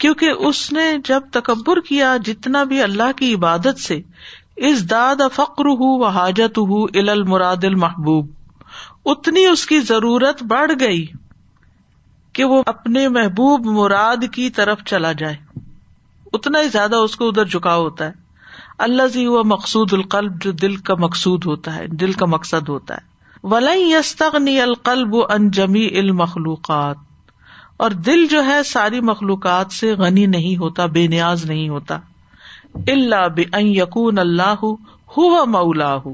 Speaker 1: کیونکہ اس نے جب تکبر کیا جتنا بھی اللہ کی عبادت سے اس داد فخر ہُو و حاجت ہُو ال المراد المحبوب، اتنی اس کی ضرورت بڑھ گئی کہ وہ اپنے محبوب مراد کی طرف چلا جائے۔ اتنا ہی زیادہ اس کو ادھر جھکاؤ ہوتا ہے۔ اللہ زی ہوا مقصود القلب، جو دل کا مقصود ہوتا ہے، دل کا مقصد ہوتا ہے۔ ولی یستغنی القلب ان جمی المخلوقات۔ اور دل جو ہے ساری مخلوقات سے غنی نہیں ہوتا، بے نیاز نہیں ہوتا۔ اللہ بے یقون اللہ ہو مولا ہو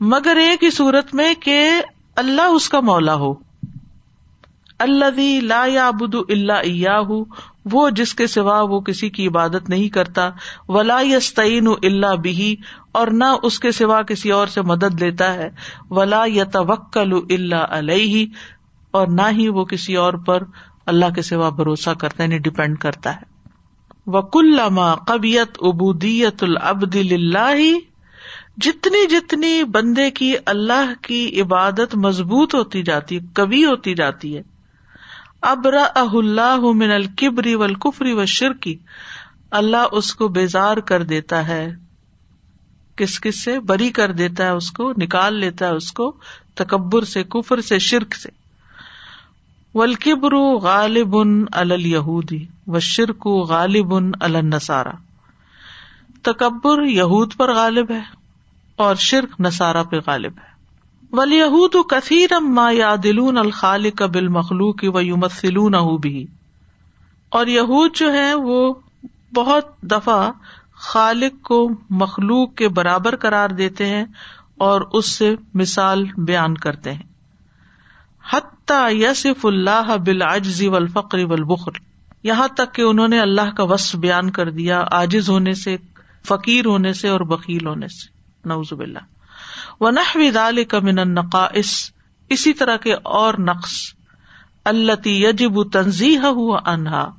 Speaker 1: مگر ایک ہی صورت میں کہ اللہ اس کا مولا ہو۔ اللہ لا یا ابد اللہ ایا وہ جس کے سوا وہ کسی کی عبادت نہیں کرتا۔ ولا یستعین اللہ بھی اور نہ اس کے سوا کسی اور سے مدد لیتا ہے۔ ولا یا توکل اللہ علیہ۔ اور نہ ہی وہ کسی اور پر اللہ کے سوا بھروسہ کرتا ہے یعنی ڈپینڈ کرتا ہے۔ وکل قبیت ابودیت العبد اللہ جتنی جتنی بندے کی اللہ کی عبادت مضبوط ہوتی جاتی کبھی ہوتی جاتی ہے۔ ابرا اللہ من الکبری و الکفری و شرکی اللہ اس کو بیزار کر دیتا ہے۔ کس کس سے؟ بری کر دیتا ہے اس کو، نکال لیتا ہے اس کو، تکبر سے، کفر سے، شرک سے۔ ولکبر غالب الہودی و شرک غالب النسارا تکبر یہود پر غالب ہے اور شرک نسارا پہ غالب ہے۔ ولیہود کثیر ما یادلون الخالق بالمخلوق و یمثلون بھی اور یہود جو ہے وہ بہت دفعہ خالق کو مخلوق کے برابر قرار دیتے ہیں اور اس سے مثال بیان کرتے ہیں۔ حتیٰ یسف اللہ بالعجز والفقر والبخل۔ یہاں تک کہ انہوں نے اللہ کا وصف بیان کر دیا، عاجز ہونے سے، فقیر ہونے سے اور بکیل ہونے سے۔ نوزب اللہ و نہ من النقائص۔ اسی طرح کے اور نقص۔ اللہ یجب تنظیح ہوا انہا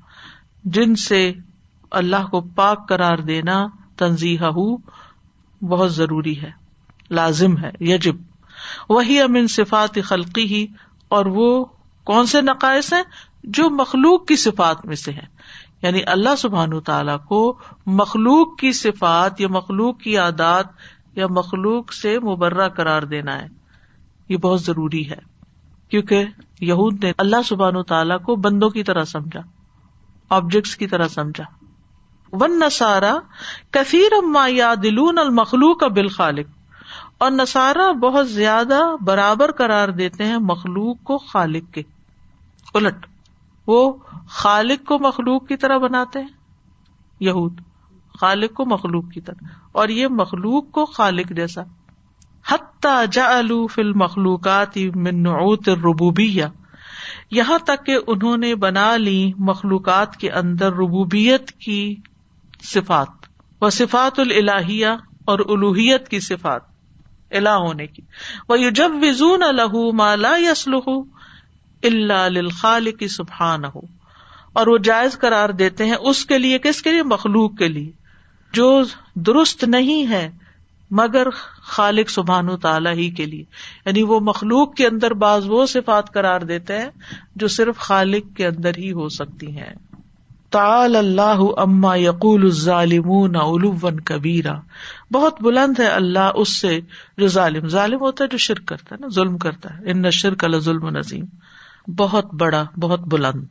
Speaker 1: جن سے اللہ کو پاک قرار دینا تنظیح ہو بہت ضروری ہے، لازم ہے، یجب۔ وہی امن صفات خلقی ہی اور وہ کون سے نقائص ہیں؟ جو مخلوق کی صفات میں سے ہے یعنی اللہ سبحان تعالیٰ کو مخلوق کی صفات یا مخلوق کی عادات یا مخلوق سے مبرہ قرار دینا ہے۔ یہ بہت ضروری ہے۔ کیونکہ یہود نے اللہ سبحان تعالیٰ کو بندوں کی طرح سمجھا آبجیکٹس کی طرح سمجھا۔ ون نسارا کثیر اما یا دلون المخلوق بالخالق۔ اور نسارا بہت زیادہ برابر قرار دیتے ہیں مخلوق کو خالق کے۔ الٹ۔ وہ خالق کو مخلوق کی طرح بناتے ہیں۔ یہود۔ خالق کو مخلوق کی طرح۔ اور یہ مخلوق کو خالق جیسا۔ حتیٰ جا فل مخلوقات ربوبیا یہاں تک کہ انہوں نے بنا لی مخلوقات کے اندر ربوبیت کی صفات۔ و صفات الہیہ اور الوحیت کی صفات۔ الہ ہونے کی۔ وہ جب وزون الح مالا یسلح اللہ خال کی سبحان ہو اور وہ جائز قرار دیتے ہیں اس کے لیے، کس کے لیے؟ مخلوق کے لیے۔ جو درست نہیں ہے، مگر خالق سبحان و تعالی ہی کے لیے۔ یعنی وہ مخلوق کے اندر بعض وہ صفات قرار دیتے ہیں جو صرف خالق کے اندر ہی ہو سکتی ہیں۔ تال اللہ اما یقول الظالمون علوم کبیرا۔ بہت بلند ہے اللہ اس سے جو ظالم ظالم ہوتا ہے جو شرک کرتا ہے نا، ظلم کرتا ہے۔ ان شرک اللہ ظلم نظیم بہت بڑا، بہت بلند۔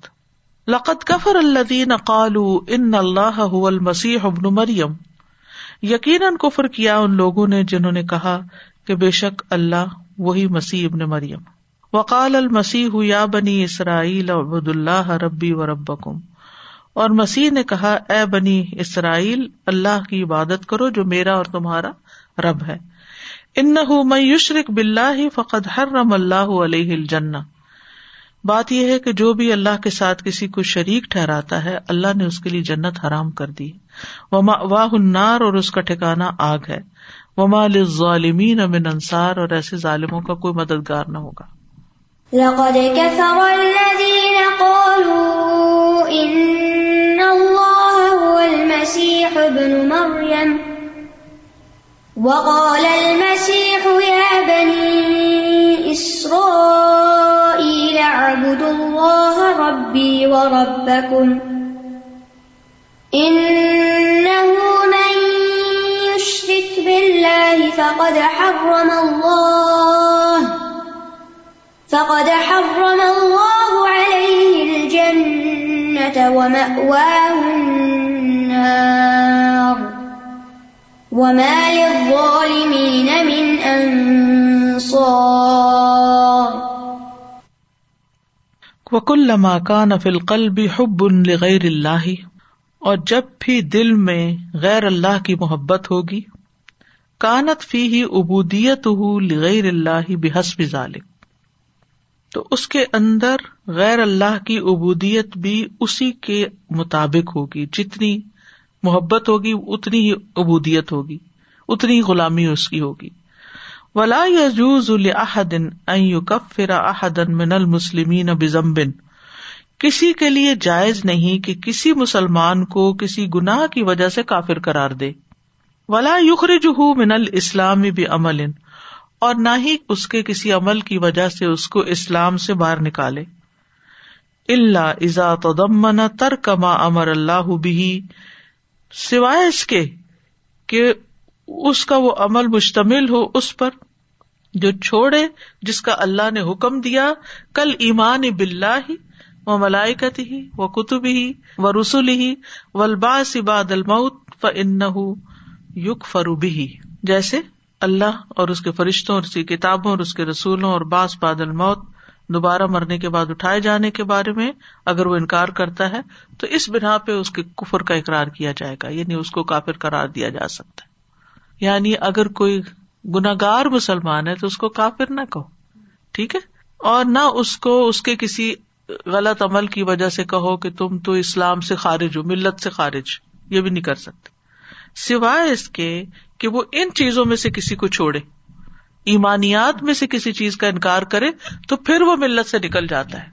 Speaker 1: لقت کفر اللہ قالو ان اللہ المسیح ابن مریم۔ یقیناً کفر کیا ان لوگوں نے جنہوں نے کہا کہ بے شک اللہ وہی مسیح ابن مریم۔ وقال المسیح یا بنی اسرائیل عبد اللہ ربی و ربکم۔ اور مسیح نے کہا، اے بنی اسرائیل، اللہ کی عبادت کرو جو میرا اور تمہارا رب ہے۔ ان میں یشرق بلّہ فقد حرم اللہ علیہ الجنہ۔ بات یہ ہے کہ جو بھی اللہ کے ساتھ کسی کو شریک ٹھہراتا ہے، اللہ نے اس کے لیے جنت حرام کر دی۔ واہ النار اور اس کا ٹھکانا آگ ہے۔ وما ظالمین امن انصار اور ایسے ظالموں کا کوئی مددگار نہ ہوگا۔
Speaker 2: لقد كفر الذين قالوا إن المسيح ابن مريم. وقال المسيح يا بني إسرائيل اعبدوا الله ربي وربكم. إنه من يشرك بالله فقد حرم الله. فقد حرم الله عليه الجنة ومأواه النار. وما للظالمين من أنصار.
Speaker 1: وكلما كان في القلب حب لغير الله. اور جب بھی دل میں غیر اللہ کی محبت ہوگی، کانت فی ہی ابودیت لغیر اللہ بحسب ذالک. تو اس کے اندر غیر اللہ کی ابودیت بھی اسی کے مطابق ہوگی، جتنی محبت ہوگی، اتنی ہی ابودیت ہوگی، اتنی غلامی اس کی ہوگی۔ ولا یجوز الحدن کفر احدن من المسلمین بزمبن کسی کے لیے جائز نہیں کہ کسی مسلمان کو کسی گناہ کی وجہ سے کافر قرار دے۔ ولا یخرج من الاسلام بعمل اور نہ ہی اس کے کسی عمل کی وجہ سے اس کو اسلام سے باہر نکالے۔ اللہ ازا تدمن تر کما امر اللہ بھی سوائے اس کے کہ اس کا وہ عمل مشتمل ہو اس پر، جو چھوڑے، جس کا اللہ نے حکم دیا، کل ایمان بلّہ ہی وہ ملائکت ہی وہ کتب ہی و رسول ہی ولباس باد المعت ف ان یق فروبی جیسے اللہ اور اس کے فرشتوں اور اس کی کتابوں اور اس کے رسولوں اور باس بادل موت دوبارہ مرنے کے بعد اٹھائے جانے کے بارے میں اگر وہ انکار کرتا ہے، تو اس بنا پہ اس کے کفر کا اقرار کیا جائے گا یعنی اس کو کافر قرار دیا جا سکتا ہے۔ یعنی اگر کوئی گناگار مسلمان ہے تو اس کو کافر نہ کہو، ٹھیک ہے؟ اور نہ اس کو، اس کے کسی غلط عمل کی وجہ سے کہو کہ تم تو اسلام سے خارج ہو، ملت سے خارج، یہ بھی نہیں کر سکتے۔ سوائے اس کے کہ وہ ان چیزوں میں سے کسی کو چھوڑے۔ ایمانیات میں سے کسی چیز کا انکار کرے تو پھر وہ ملت سے نکل جاتا ہے۔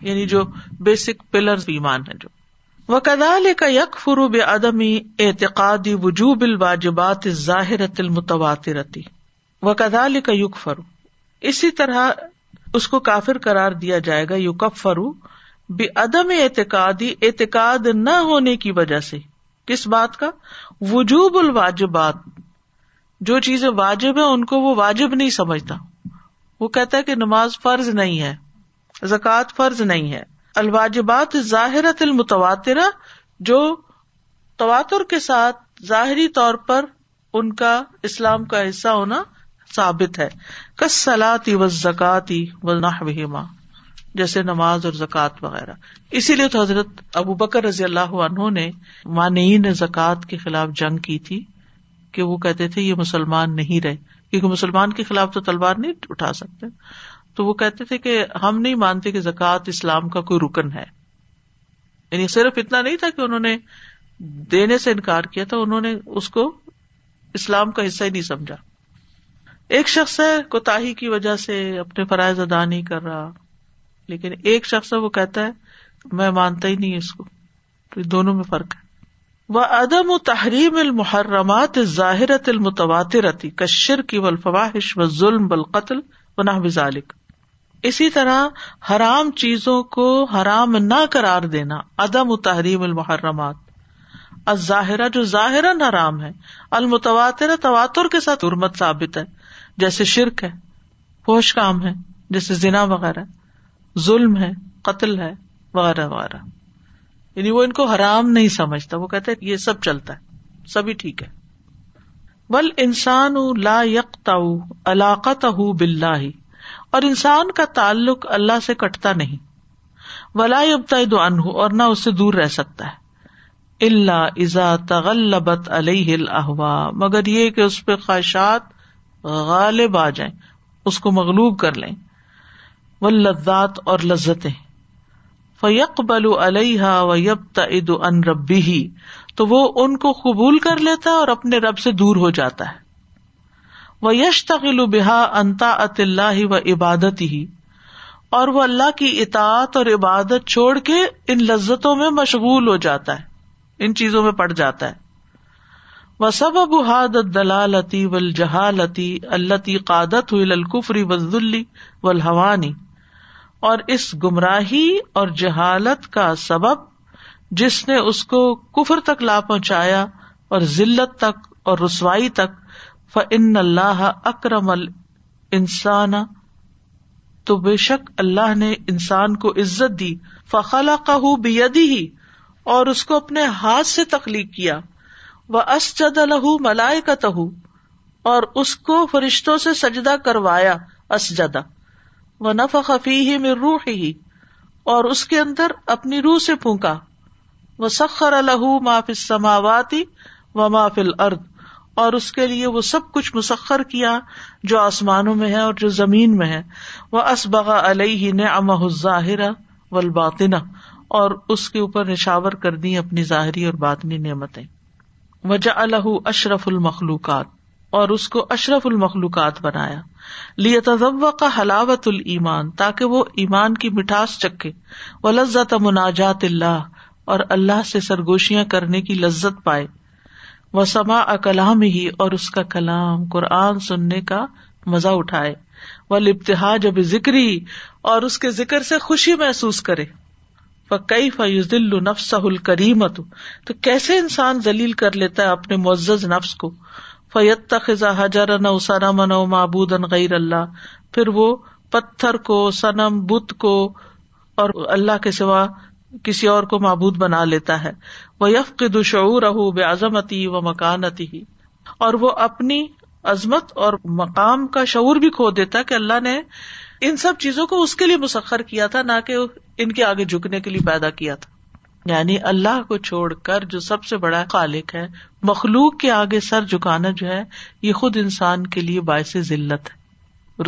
Speaker 1: یعنی جو بیسک پلر ایمان ہے جو۔ وہ کدال کا یک فروب ادمی اعتقادی وجوب الواجبات ظاہر المتواترتی وہ کدال کا یق فرو اسی طرح اس کو کافر قرار دیا جائے گا یو کب فرو بے عدم اعتقادی اعتقاد نہ ہونے کی وجہ سے۔ کس بات کا؟ وجوب الواجبات۔ جو چیزیں واجب ہے ان کو وہ واجب نہیں سمجھتا۔ وہ کہتا ہے کہ نماز فرض نہیں ہے، زکوٰۃ فرض نہیں ہے۔ الواجبات ظاہرت المتواتر جو تواتر کے ساتھ ظاہری طور پر ان کا اسلام کا حصہ ہونا ثابت ہے۔ کس سلاتی و زکاتی و نہ جیسے نماز اور زکوٰۃ وغیرہ۔ اسی لیے تو حضرت ابو بکر رضی اللہ عنہ نے مانعین زکوٰۃ کے خلاف جنگ کی تھی۔ کہ وہ کہتے تھے یہ مسلمان نہیں رہے، کیونکہ مسلمان کے خلاف تو تلوار نہیں اٹھا سکتے۔ تو وہ کہتے تھے کہ ہم نہیں مانتے کہ زکوٰۃ اسلام کا کوئی رکن ہے۔ یعنی صرف اتنا نہیں تھا کہ انہوں نے دینے سے انکار کیا تھا، انہوں نے اس کو اسلام کا حصہ ہی نہیں سمجھا۔ ایک شخص ہے کوتا کی وجہ سے اپنے فرائض ادا نہیں کر رہا، لیکن ایک شخص ہے، وہ کہتا ہے، میں مانتا ہی نہیں اس کو۔ تو دونوں میں فرق ہے۔ وہ ادم و تحریم المحرمات ظاہرت المتواترتی کشر کی ولفواہش و ظلم بل قتل و نہ ذالک اسی طرح حرام چیزوں کو حرام نہ قرار دینا، عدم و تحریم المحرمات۔ ظاہرہ جو ظاہر حرام ہے المتواتر تواتر کے ساتھ حرمت ثابت ہے، جیسے شرک ہے پوش کام ہے، جیسے زنا وغیرہ۔ ظلم ہے، قتل ہے، وغیرہ وغیرہ۔ یعنی وہ ان کو حرام نہیں سمجھتا، وہ کہتے یہ سب چلتا ہے، سبھی ٹھیک ہے۔ بل انسان لا یکتا علاقت بلّہ اور انسان کا تعلق اللہ سے کٹتا نہیں۔ ولا ابتا ان اور نہ اس سے دور رہ سکتا ہے۔ اللہ ازا تغلبت علیہ الحوا مگر یہ کہ اس پہ خواہشات غالب آ جائیں، اس کو مغلوب کر لیں۔ وہ لذات اور لذتیں۔ فیق بلو علیہ و یب تد ان ربی ہی تو وہ ان کو قبول کر لیتا ہے اور اپنے رب سے دور ہو جاتا ہے۔ وہ یش تغل بحا انتا اط اللہ و عبادت ہی اور وہ اللہ کی اطاعت اور عبادت چھوڑ کے ان لذتوں میں مشغول ہو جاتا ہے۔ ان چیزوں میں پڑ جاتا ہے۔ وہ سب ابو دلالتی و الجہالتی اللہ قادت ہوئی القفری وزلی و الحوانی اور اس گمراہی اور جہالت کا سبب جس نے اس کو کفر تک لا پہنچایا اور ذلت تک اور رسوائی تک فن اللہ اکرم ال انسان تو بے شک اللہ نے انسان کو عزت دی۔ فخلا کا ہی اور اس کو اپنے ہاتھ سے تخلیق کیا۔ وہ اسجد الح ملائے کا اور اس کو فرشتوں سے سجدہ کروایا۔ اسجدا وہ نف خفی ہی میں روح ہی اور اس کے اندر اپنی روح سے پھونکا۔ وہ سخر الح معاف سماواتی و مافل ارد اور اس کے لیے وہ سب کچھ مسخر کیا جو آسمانوں میں ہے اور جو زمین میں ہے۔ وہ اسبغا علیہ نے امہ ظاہر والباطنہ، اور اس کے اوپر نشاور کر دی اپنی ظاہری اور باطنی نعمتیں۔ وجہ الح اشرف المخلوقات۔ اور اس کو اشرف المخلوقات بنایا۔ لیے تضو کا حلاوت المان تاکہ وہ ایمان کی مٹھاس چکے و لذت مناجات اللہ اور اللہ سے سرگوشیاں کرنے کی لذت پائے۔ وہ سما کلام ہی اور اس کا کلام قرآن سننے کا مزہ اٹھائے۔ وہ لبتہا جب ذکری اور اس کے ذکر سے خوشی محسوس کرے۔ کئی فیوز نفس الکریمت تو کیسے انسان ذلیل کر لیتا ہے اپنے معزز نفس کو؟ فیت خزا حجر نہ اسارا من معبود غیر اللہ پھر وہ پتھر کو سنم بت کو اور اللہ کے سوا کسی اور کو معبود بنا لیتا ہے۔ وہ یف کے دشعور بے عظمتی و مکانتی ہی اور وہ اپنی عظمت اور مقام کا شعور بھی کھو دیتا کہ اللہ نے ان سب چیزوں کو اس کے لیے مسخر کیا تھا، نہ کہ ان کے آگے جھکنے کے لیے پیدا کیا تھا۔ یعنی اللہ کو چھوڑ کر جو سب سے بڑا خالق ہے، مخلوق کے آگے سر جھکانا جو ہے، یہ خود انسان کے لیے باعث ذلت ہے،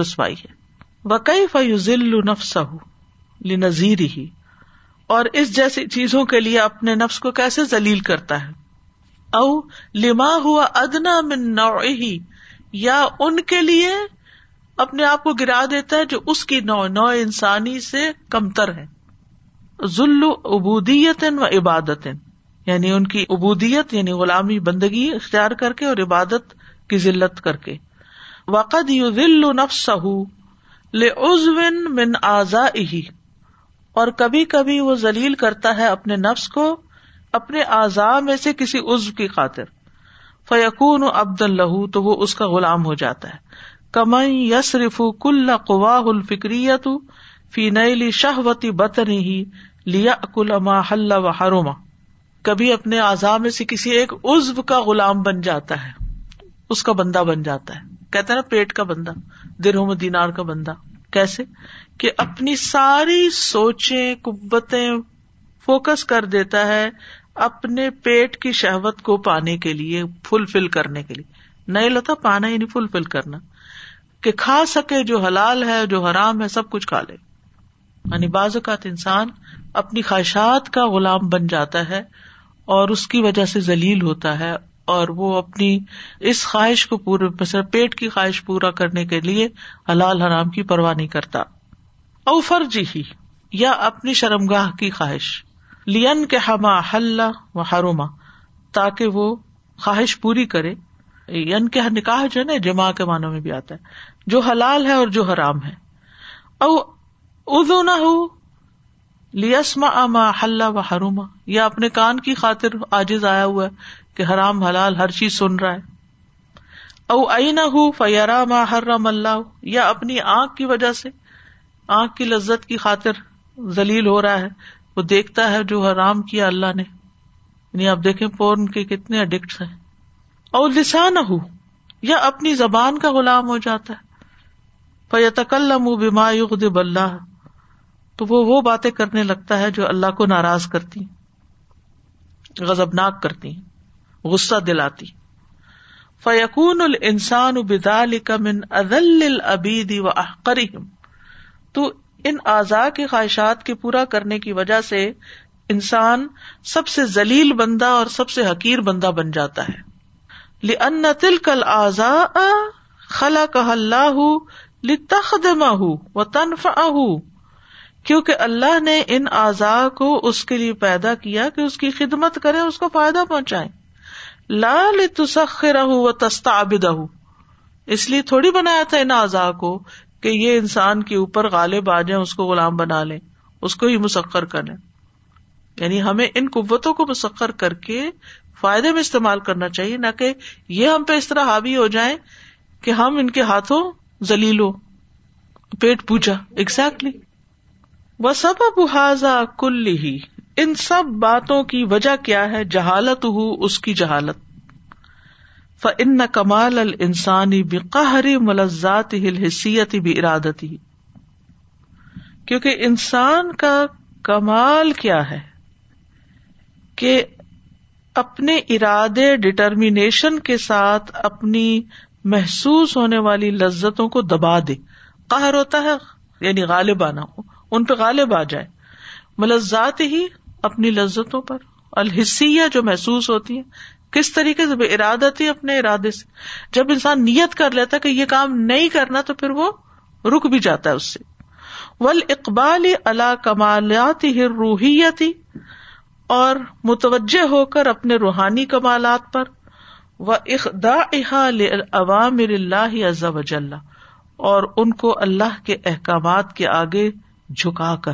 Speaker 1: رسوائی ہے۔ وقئی فیوزل نفس نذیر ہی اور اس جیسی چیزوں کے لیے اپنے نفس کو کیسے ذلیل کرتا ہے؟ او لما ہوا ادنا من نوعی یا ان کے لیے اپنے آپ کو گرا دیتا ہے جو اس کی نو نو انسانی سے کمتر ہے۔ ذل ابودیت و عبادت یعنی ان کی ابودیت یعنی غلامی بندگی اختیار کر کے اور عبادت کی ذلت کر کے۔ وقد یو ذل نفس لے من آزا ہی اور کبھی کبھی وہ ذلیل کرتا ہے اپنے نفس کو اپنے اعضاء میں سے کسی عزو کی خاطر۔ فیقون عبد اللہ تو وہ اس کا غلام ہو جاتا ہے۔ کمئی یسرف کل قواہ الفکریت فی نیلی شہوتی بتنی ہی لیا کل حل و حروما کبھی اپنے اعضاء میں سے کسی ایک عزب کا غلام بن جاتا ہے۔ اس کا بندہ بن جاتا ہے۔ کہتے نا پیٹ کا بندہ، درہم دینار کا بندہ۔ کیسے؟ کہ اپنی ساری سوچیں کبتیں فوکس کر دیتا ہے اپنے پیٹ کی شہوت کو پانے کے لیے فل فل کرنے کے لیے۔ نہیں لتا، پانا ہی نہیں فل فل کرنا۔ کہ کھا سکے جو حلال ہے، جو حرام ہے، سب کچھ کھا لے۔ یعنی بعض اوقات انسان اپنی خواہشات کا غلام بن جاتا ہے اور اس کی وجہ سے ذلیل ہوتا ہے اور وہ اپنی اس خواہش کو پورے پیٹ کی خواہش پورا کرنے کے لیے حلال حرام کی پرواہ نہیں کرتا۔ او فرجی ہی یا اپنی شرمگاہ کی خواہش۔ لین کے ہما حل و حروما تاکہ وہ خواہش پوری کرے۔ ین کے نکاح جو ہے نا جمع کے معنوں میں بھی آتا ہے۔ جو حلال ہے اور جو حرام ہے۔ او ادو نہ ہو لیسما اما حل و حروما یا اپنے کان کی خاطر آجز آیا ہوا ہے کہ حرام حلال ہر چیز سن رہا ہے۔ او ائی نہ ہو فیارا ما حرم اللہ یا اپنی آنکھ کی وجہ سے آنکھ کی لذت کی خاطر ذلیل ہو رہا ہے۔ وہ دیکھتا ہے جو حرام کیا اللہ نے۔ یعنی آپ دیکھیں پورن کے کتنے اڈکٹ ہیں۔ اور لسان ہو یا اپنی زبان کا غلام ہو جاتا ہے۔ بیما یغضب اللہ تو وہ وہ باتیں کرنے لگتا ہے جو اللہ کو ناراض کرتی غزبناک کرتی غصہ دلاتی فیقون السان بدال من ادل ابیدی و احقریم تو ان اعضاء کی خواہشات کے پورا کرنے کی وجہ سے انسان سب سے ذلیل بندہ اور سب سے حقیر بندہ بن جاتا ہے۔ لن تل کل آزا خلا کہ اللہ لتخدمہ و تنف کیونکہ اللہ نے ان اعضاء کو اس کے لیے پیدا کیا کہ اس کی خدمت کرے اس کو فائدہ پہنچائے لال تسخر و تستا اس لیے تھوڑی بنایا تھا ان اعضاء کو کہ یہ انسان کے اوپر غالب آ جائیں، اس کو غلام بنا لیں، اس کو ہی مسخر کریں یعنی ہمیں ان قوتوں کو مسخر کر کے فائدے میں استعمال کرنا چاہیے، نہ کہ یہ ہم پہ اس طرح حاوی ہو جائیں کہ ہم ان کے ہاتھوں زلیلو پیٹ پوجا ایگزیکٹلی وہ سب بحاظا کل ہی ان سب باتوں کی وجہ کیا ہے؟ جہالت ہو اس کی جہالت۔ فن کمال ال انسانی بقہری ملزات ہل حیثیت بھی ارادتی کیونکہ انسان کا کمال کیا ہے؟ کہ اپنے ارادے ڈٹرمیشن کے ساتھ اپنی محسوس ہونے والی لذتوں کو دبا دے۔ قہر ہوتا ہے یعنی غالب آنا ہو۔ ان پہ غالب آ جائے۔ مطلب ملزات ہی اپنی لذتوں پر، الحسیہ جو محسوس ہوتی ہے، کس طریقے سے؟ بے اپنے ارادے سے۔ جب انسان نیت کر لیتا کہ یہ کام نہیں کرنا تو پھر وہ رک بھی جاتا ہے اس سے۔ ول اقبال اللہ کمالات ہی روحیتی اور متوجہ ہو کر اپنے روحانی کمالات پر۔ و اخدا عوام اللہ عز وجل اور ان کو اللہ کے احکامات کے آگے جھکا کر۔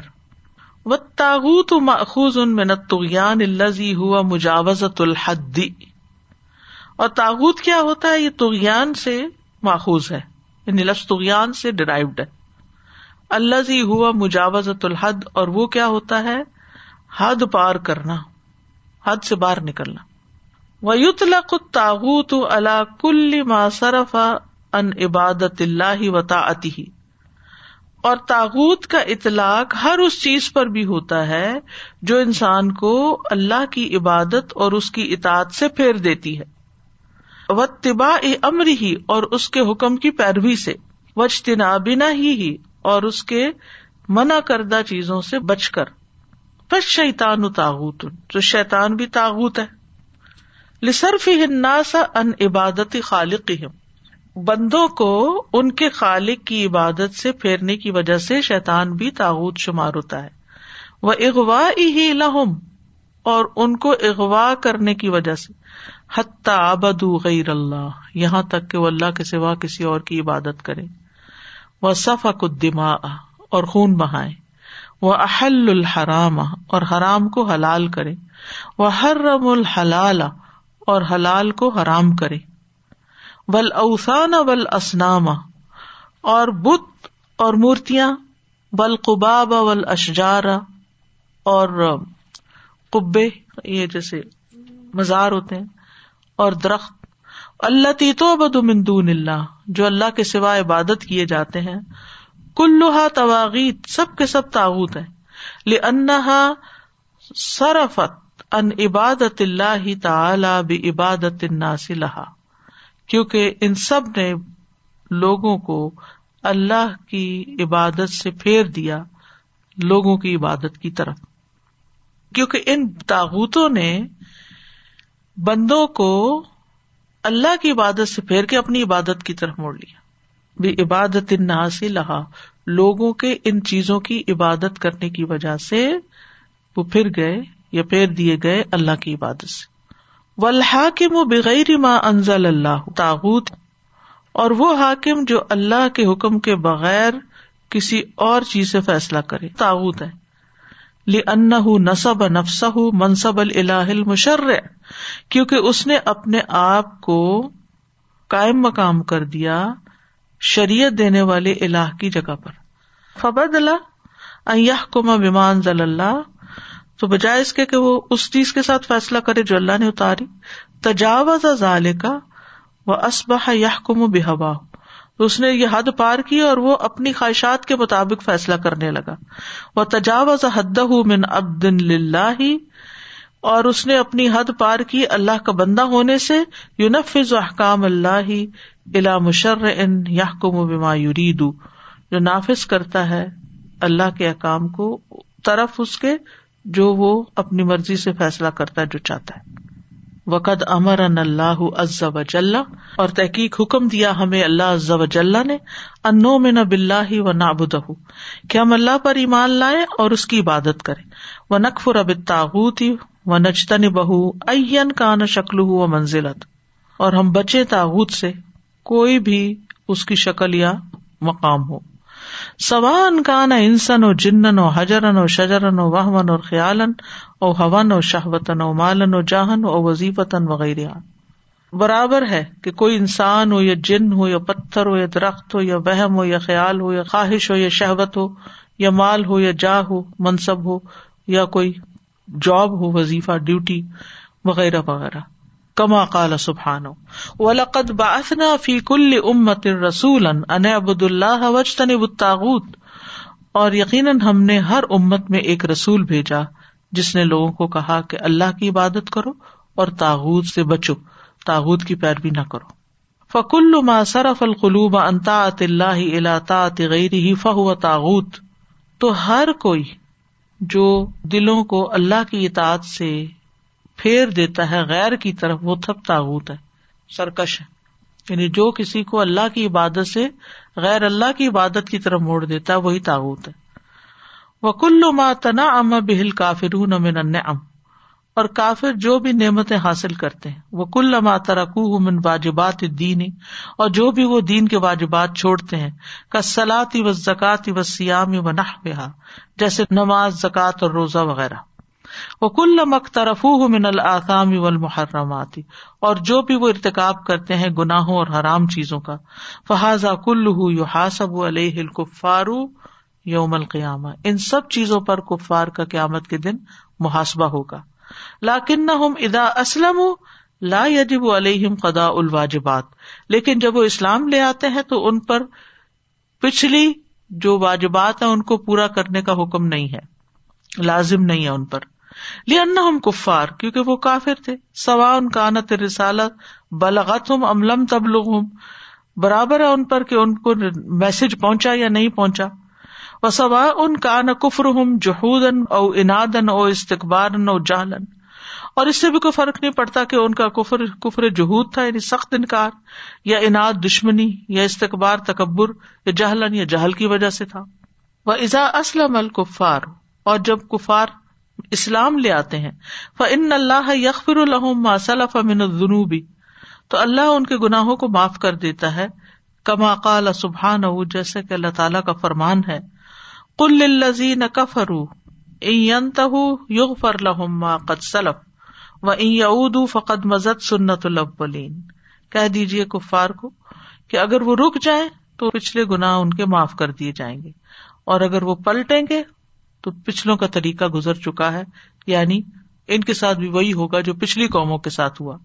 Speaker 1: و تاغت ماخوذ ان میں الزی ہوا مجاوزت الحدی اور تاغت کیا ہوتا ہے؟ یہ تغیان سے ماخوذ ہے۔ یعنی لفظ تغیان سے ڈرائیوڈ ہے۔ الزی ہوا مجاوزت الحد، اور وہ کیا ہوتا ہے؟ حد پار کرنا۔ حد سے باہر نکلنا۔ ویتلق تاغت اللہ کل ما صرف ان عبادت اللہ و تعتی اور تاغت کا اطلاق ہر اس چیز پر بھی ہوتا ہے جو انسان کو اللہ کی عبادت اور اس کی اطاعت سے پھیر دیتی ہے۔ و تبا امر ہی اور اس کے حکم کی پیروی سے۔ وجتنا بنا ہی ہی اور اس کے منع کردہ چیزوں سے بچ کر۔ بس شیتان تاغت جو شیتان بھی تاغت ہے۔ لصرف الناس ان عبادت خالق بندوں کو ان کے خالق کی عبادت سے پھیرنے کی وجہ سے شیتان بھی تاغت شمار ہوتا ہے۔ وہ اغوا ہی لہم، اور ان کو اغوا کرنے کی وجہ سے۔ حتی آبدو غیر اللہ، یہاں تک کہ وہ اللہ کے سوا کسی اور کی عبادت کرے وہ صفا دما اور خون بہائے وہ احل الحرام، اور حرام کو حلال کرے وہ حرم الحلال، اور حلال کو حرام کرے ول اوسان ول اسنام اور بت اور مورتیاں بل قباب ول اشجار اور قبے، یہ جیسے مزار ہوتے ہیں، اور درخت اللہ تی تو بد مندون اللہ، جو اللہ کے سوا عبادت کیے جاتے ہیں کلوہا تواغیت، سب کے سب تاوت ہے انہا سرفت ان عبادت اللہ تعالی بھی عبادت لہا۔ کیونکہ ان سب نے لوگوں کو اللہ کی عبادت سے پھیر دیا، لوگوں کی عبادت کی طرف۔ کیونکہ ان تاغتوں نے بندوں کو اللہ کی عبادت سے پھیر کے اپنی عبادت کی طرف موڑ لیا۔ بھی عبادت ان سے لہا، لوگوں کے ان چیزوں کی عبادت کرنے کی وجہ سے وہ پھر گئے یا پھیر دیے گئے اللہ کی عبادت سے۔ والحاکم بغیر ما انزل اللہ تاغت اور وہ حاکم جو اللہ کے حکم کے بغیر کسی اور چیز سے فیصلہ کرے۔ تاغت ہے۔ نصب نفس منصب اللہ مشر کیونکہ اس نے اپنے آپ کو کائم مقام کر دیا شریعت دینے والے اللہ کی جگہ پر۔ فبد اللہ کما بیمان ضل اللہ تو بجائے اس کے کہ وہ اس چیز کے ساتھ فیصلہ کرے جو اللہ نے اتاری۔ تجاوز ظال کا وہ اسبہ یہ کم بحبا اس نے یہ حد پار کی اور وہ اپنی خواہشات کے مطابق فیصلہ کرنے لگا۔ وہ تجاوز حد من ابدن اور اس نے اپنی حد پار کی اللہ کا بندہ ہونے سے یونفز احکام اللہ الا مشر ان یا بما یریدو جو نافذ کرتا ہے اللہ کے احکام کو، طرف اس کے جو وہ اپنی مرضی سے فیصلہ کرتا ہے جو چاہتا ہے۔ وقد امر ان اللہ عز وجل۔ اور تحقیق حکم دیا ہمیں اللہ عز وجل نے انو میں نہ بلّہ و نابدہ کہ ہم اللہ پر ایمان لائے اور اس کی عبادت کرے و نقف اب تاغوت و نجتن بہو این کا نہ شکل ہو منزلت اور ہم بچے تاغت سے، کوئی بھی اس کی شکل یا مقام ہو۔ سوان کا انسن و جنن و حجرن و شجرن و وحمن اور خیالن او ہون و شہوتن و مالن و جاہن و وظیفتن وغیرہ برابر ہے کہ کوئی انسان ہو یا جن ہو یا پتھر ہو یا درخت ہو یا وہم ہو یا خیال ہو یا خواہش ہو یا شہوت ہو یا مال ہو یا جا ہو منصب ہو یا کوئی جاب ہو وظیفہ ڈیوٹی وغیرہ وغیرہ کما کال سبحان ولقد باسنا فی کل امت رسول ان اللہ وجتن تاغت اور یقیناً ہم نے ہر امت میں ایک رسول بھیجا، جس نے لوگوں کو کہا کہ اللہ کی عبادت کرو اور تاغت سے بچو تاغت کی پیروی نہ کرو۔ فکل ما صرف القلوب انتا اللہ الاطا غیر ہی فہو تاغت تو ہر کوئی جو دلوں کو اللہ کی اطاعت سے پھیر دیتا ہے، غیر کی طرف وہ تھب تاغت ہے، سرکش ہے۔ یعنی جو کسی کو اللہ کی عبادت سے غیر اللہ کی عبادت کی طرف موڑ دیتا ہے، وہی تاغت ہے۔ وہ کلو ما تنا ام بہل کافر ام اور کافر جو بھی نعمتیں حاصل کرتے ہیں۔ وہ کل ما ترکو من واجبات دینی اور جو بھی وہ دین کے واجبات چھوڑتے ہیں کا سلاتی و زکاتی و سیامی و نہ جیسے نماز زکات اور روزہ وغیرہ۔ وہ کل مخترف من الآسام و اور جو بھی وہ ارتقاب کرتے ہیں گناہوں اور حرام چیزوں کا، فہذا کل یو حاصب علیہ الکفارو یوم القیامہ۔ ان سب چیزوں پر کفار کا قیامت کے دن محاسبہ ہوگا۔ لاکن نہ ہم ادا اسلم لا یجب علیہم قدا الواجبات۔ لیکن جب وہ اسلام لے آتے ہیں تو ان پر پچھلی جو واجبات ہیں ان کو پورا کرنے کا حکم نہیں ہے، لازم نہیں ہے ان پر۔ لیا ہم کفار، کیونکہ وہ کافر تھے۔ سوا ان کا نت رسالت بلغت ہم املم تب لوگ برابر ہے ان پر کہ ان کو میسج پہنچا یا نہیں پہنچا۔ وہ سوا ان کا نہ کفر ہم جہودن او انادن او استقبال او جہلن اور اس سے بھی کوئی فرق نہیں پڑتا کہ ان کا کفر کفر جہود تھا یعنی سخت انکار، یا انعد دشمنی، یا استقبار تکبر، یا جہلن یا جہل کی وجہ سے تھا۔ وہ ازا اسلم الکفار اور جب کفار اسلام لے آتے ہیں۔ ان اللہ یکفر الحم صلاف امن الجنوبی تو اللہ ان کے گناہوں کو معاف کر دیتا ہے۔ کما قال سبحان او جیسے کہ اللہ تعالیٰ کا فرمان ہے۔ کل الزی الزین کفر یغ فر لہم قد سلف و این یعود فقد مزد سنت الاولین کہہ دیجیے کفار کو کہ اگر وہ رک جائیں تو پچھلے گناہ ان کے معاف کر دیے جائیں گے۔ اور اگر وہ پلٹیں گے تو پچھلوں کا طریقہ گزر چکا ہے یعنی ان کے ساتھ بھی وہی ہوگا جو پچھلی قوموں کے ساتھ ہوا۔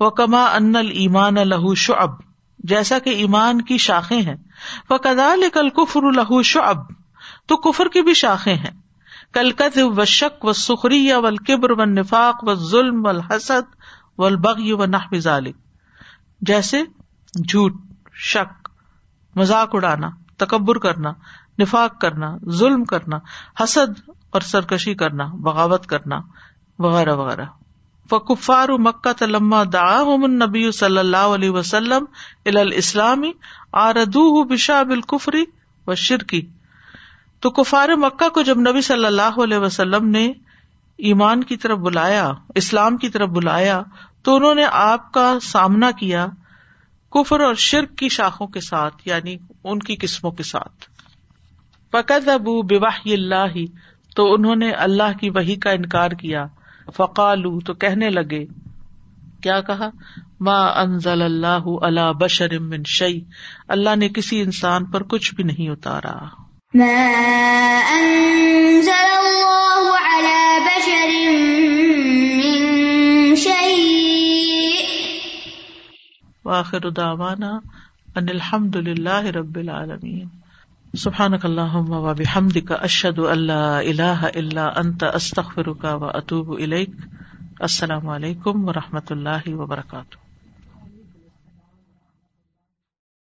Speaker 1: وہ کما ان ایمان لہو شعب جیسا کہ ایمان کی شاخیں ہیں۔ وہ کدال کل کفر لہو شعب۔ تو کفر کی بھی شاخیں ہیں۔ کلکت و شک و سخری یا ول و نفاق و ظلم و حسد و البغی و نہ جیسے جھوٹ، شک، مذاق اڑانا، تکبر کرنا، نفاق کرنا، ظلم کرنا، حسد اور سرکشی کرنا، بغاوت کرنا، وغیرہ وغیرہ۔ فکفار مکہ تلما دا نبی صلی اللہ علیہ وسلم الاسلامی آردو بشا بالکفری و شرکی تو کفار مکہ کو جب نبی صلی اللہ علیہ وسلم نے ایمان کی طرف بلایا، اسلام کی طرف بلایا، تو انہوں نے آپ کا سامنا کیا کفر اور شرک کی شاخوں کے ساتھ یعنی ان کی قسموں کے ساتھ۔ فقط ابو بواہ اللہ، تو انہوں نے اللہ کی وہی کا انکار کیا۔ فقالو تو کہنے لگے کیا کہا؟ ما انزل اللہ اللہ بشر من شعی اللہ نے کسی انسان پر کچھ بھی نہیں اتارا۔ ما انزل اللہ على بشر من شيء واخر دعوانا ان الحمد للہ رب العالمین۔ سبحان اللہ کا اشد اللہ اللہ اللہ انت استخر کا و اطوب السلام علیکم و رحمۃ اللہ وبرکاتہ۔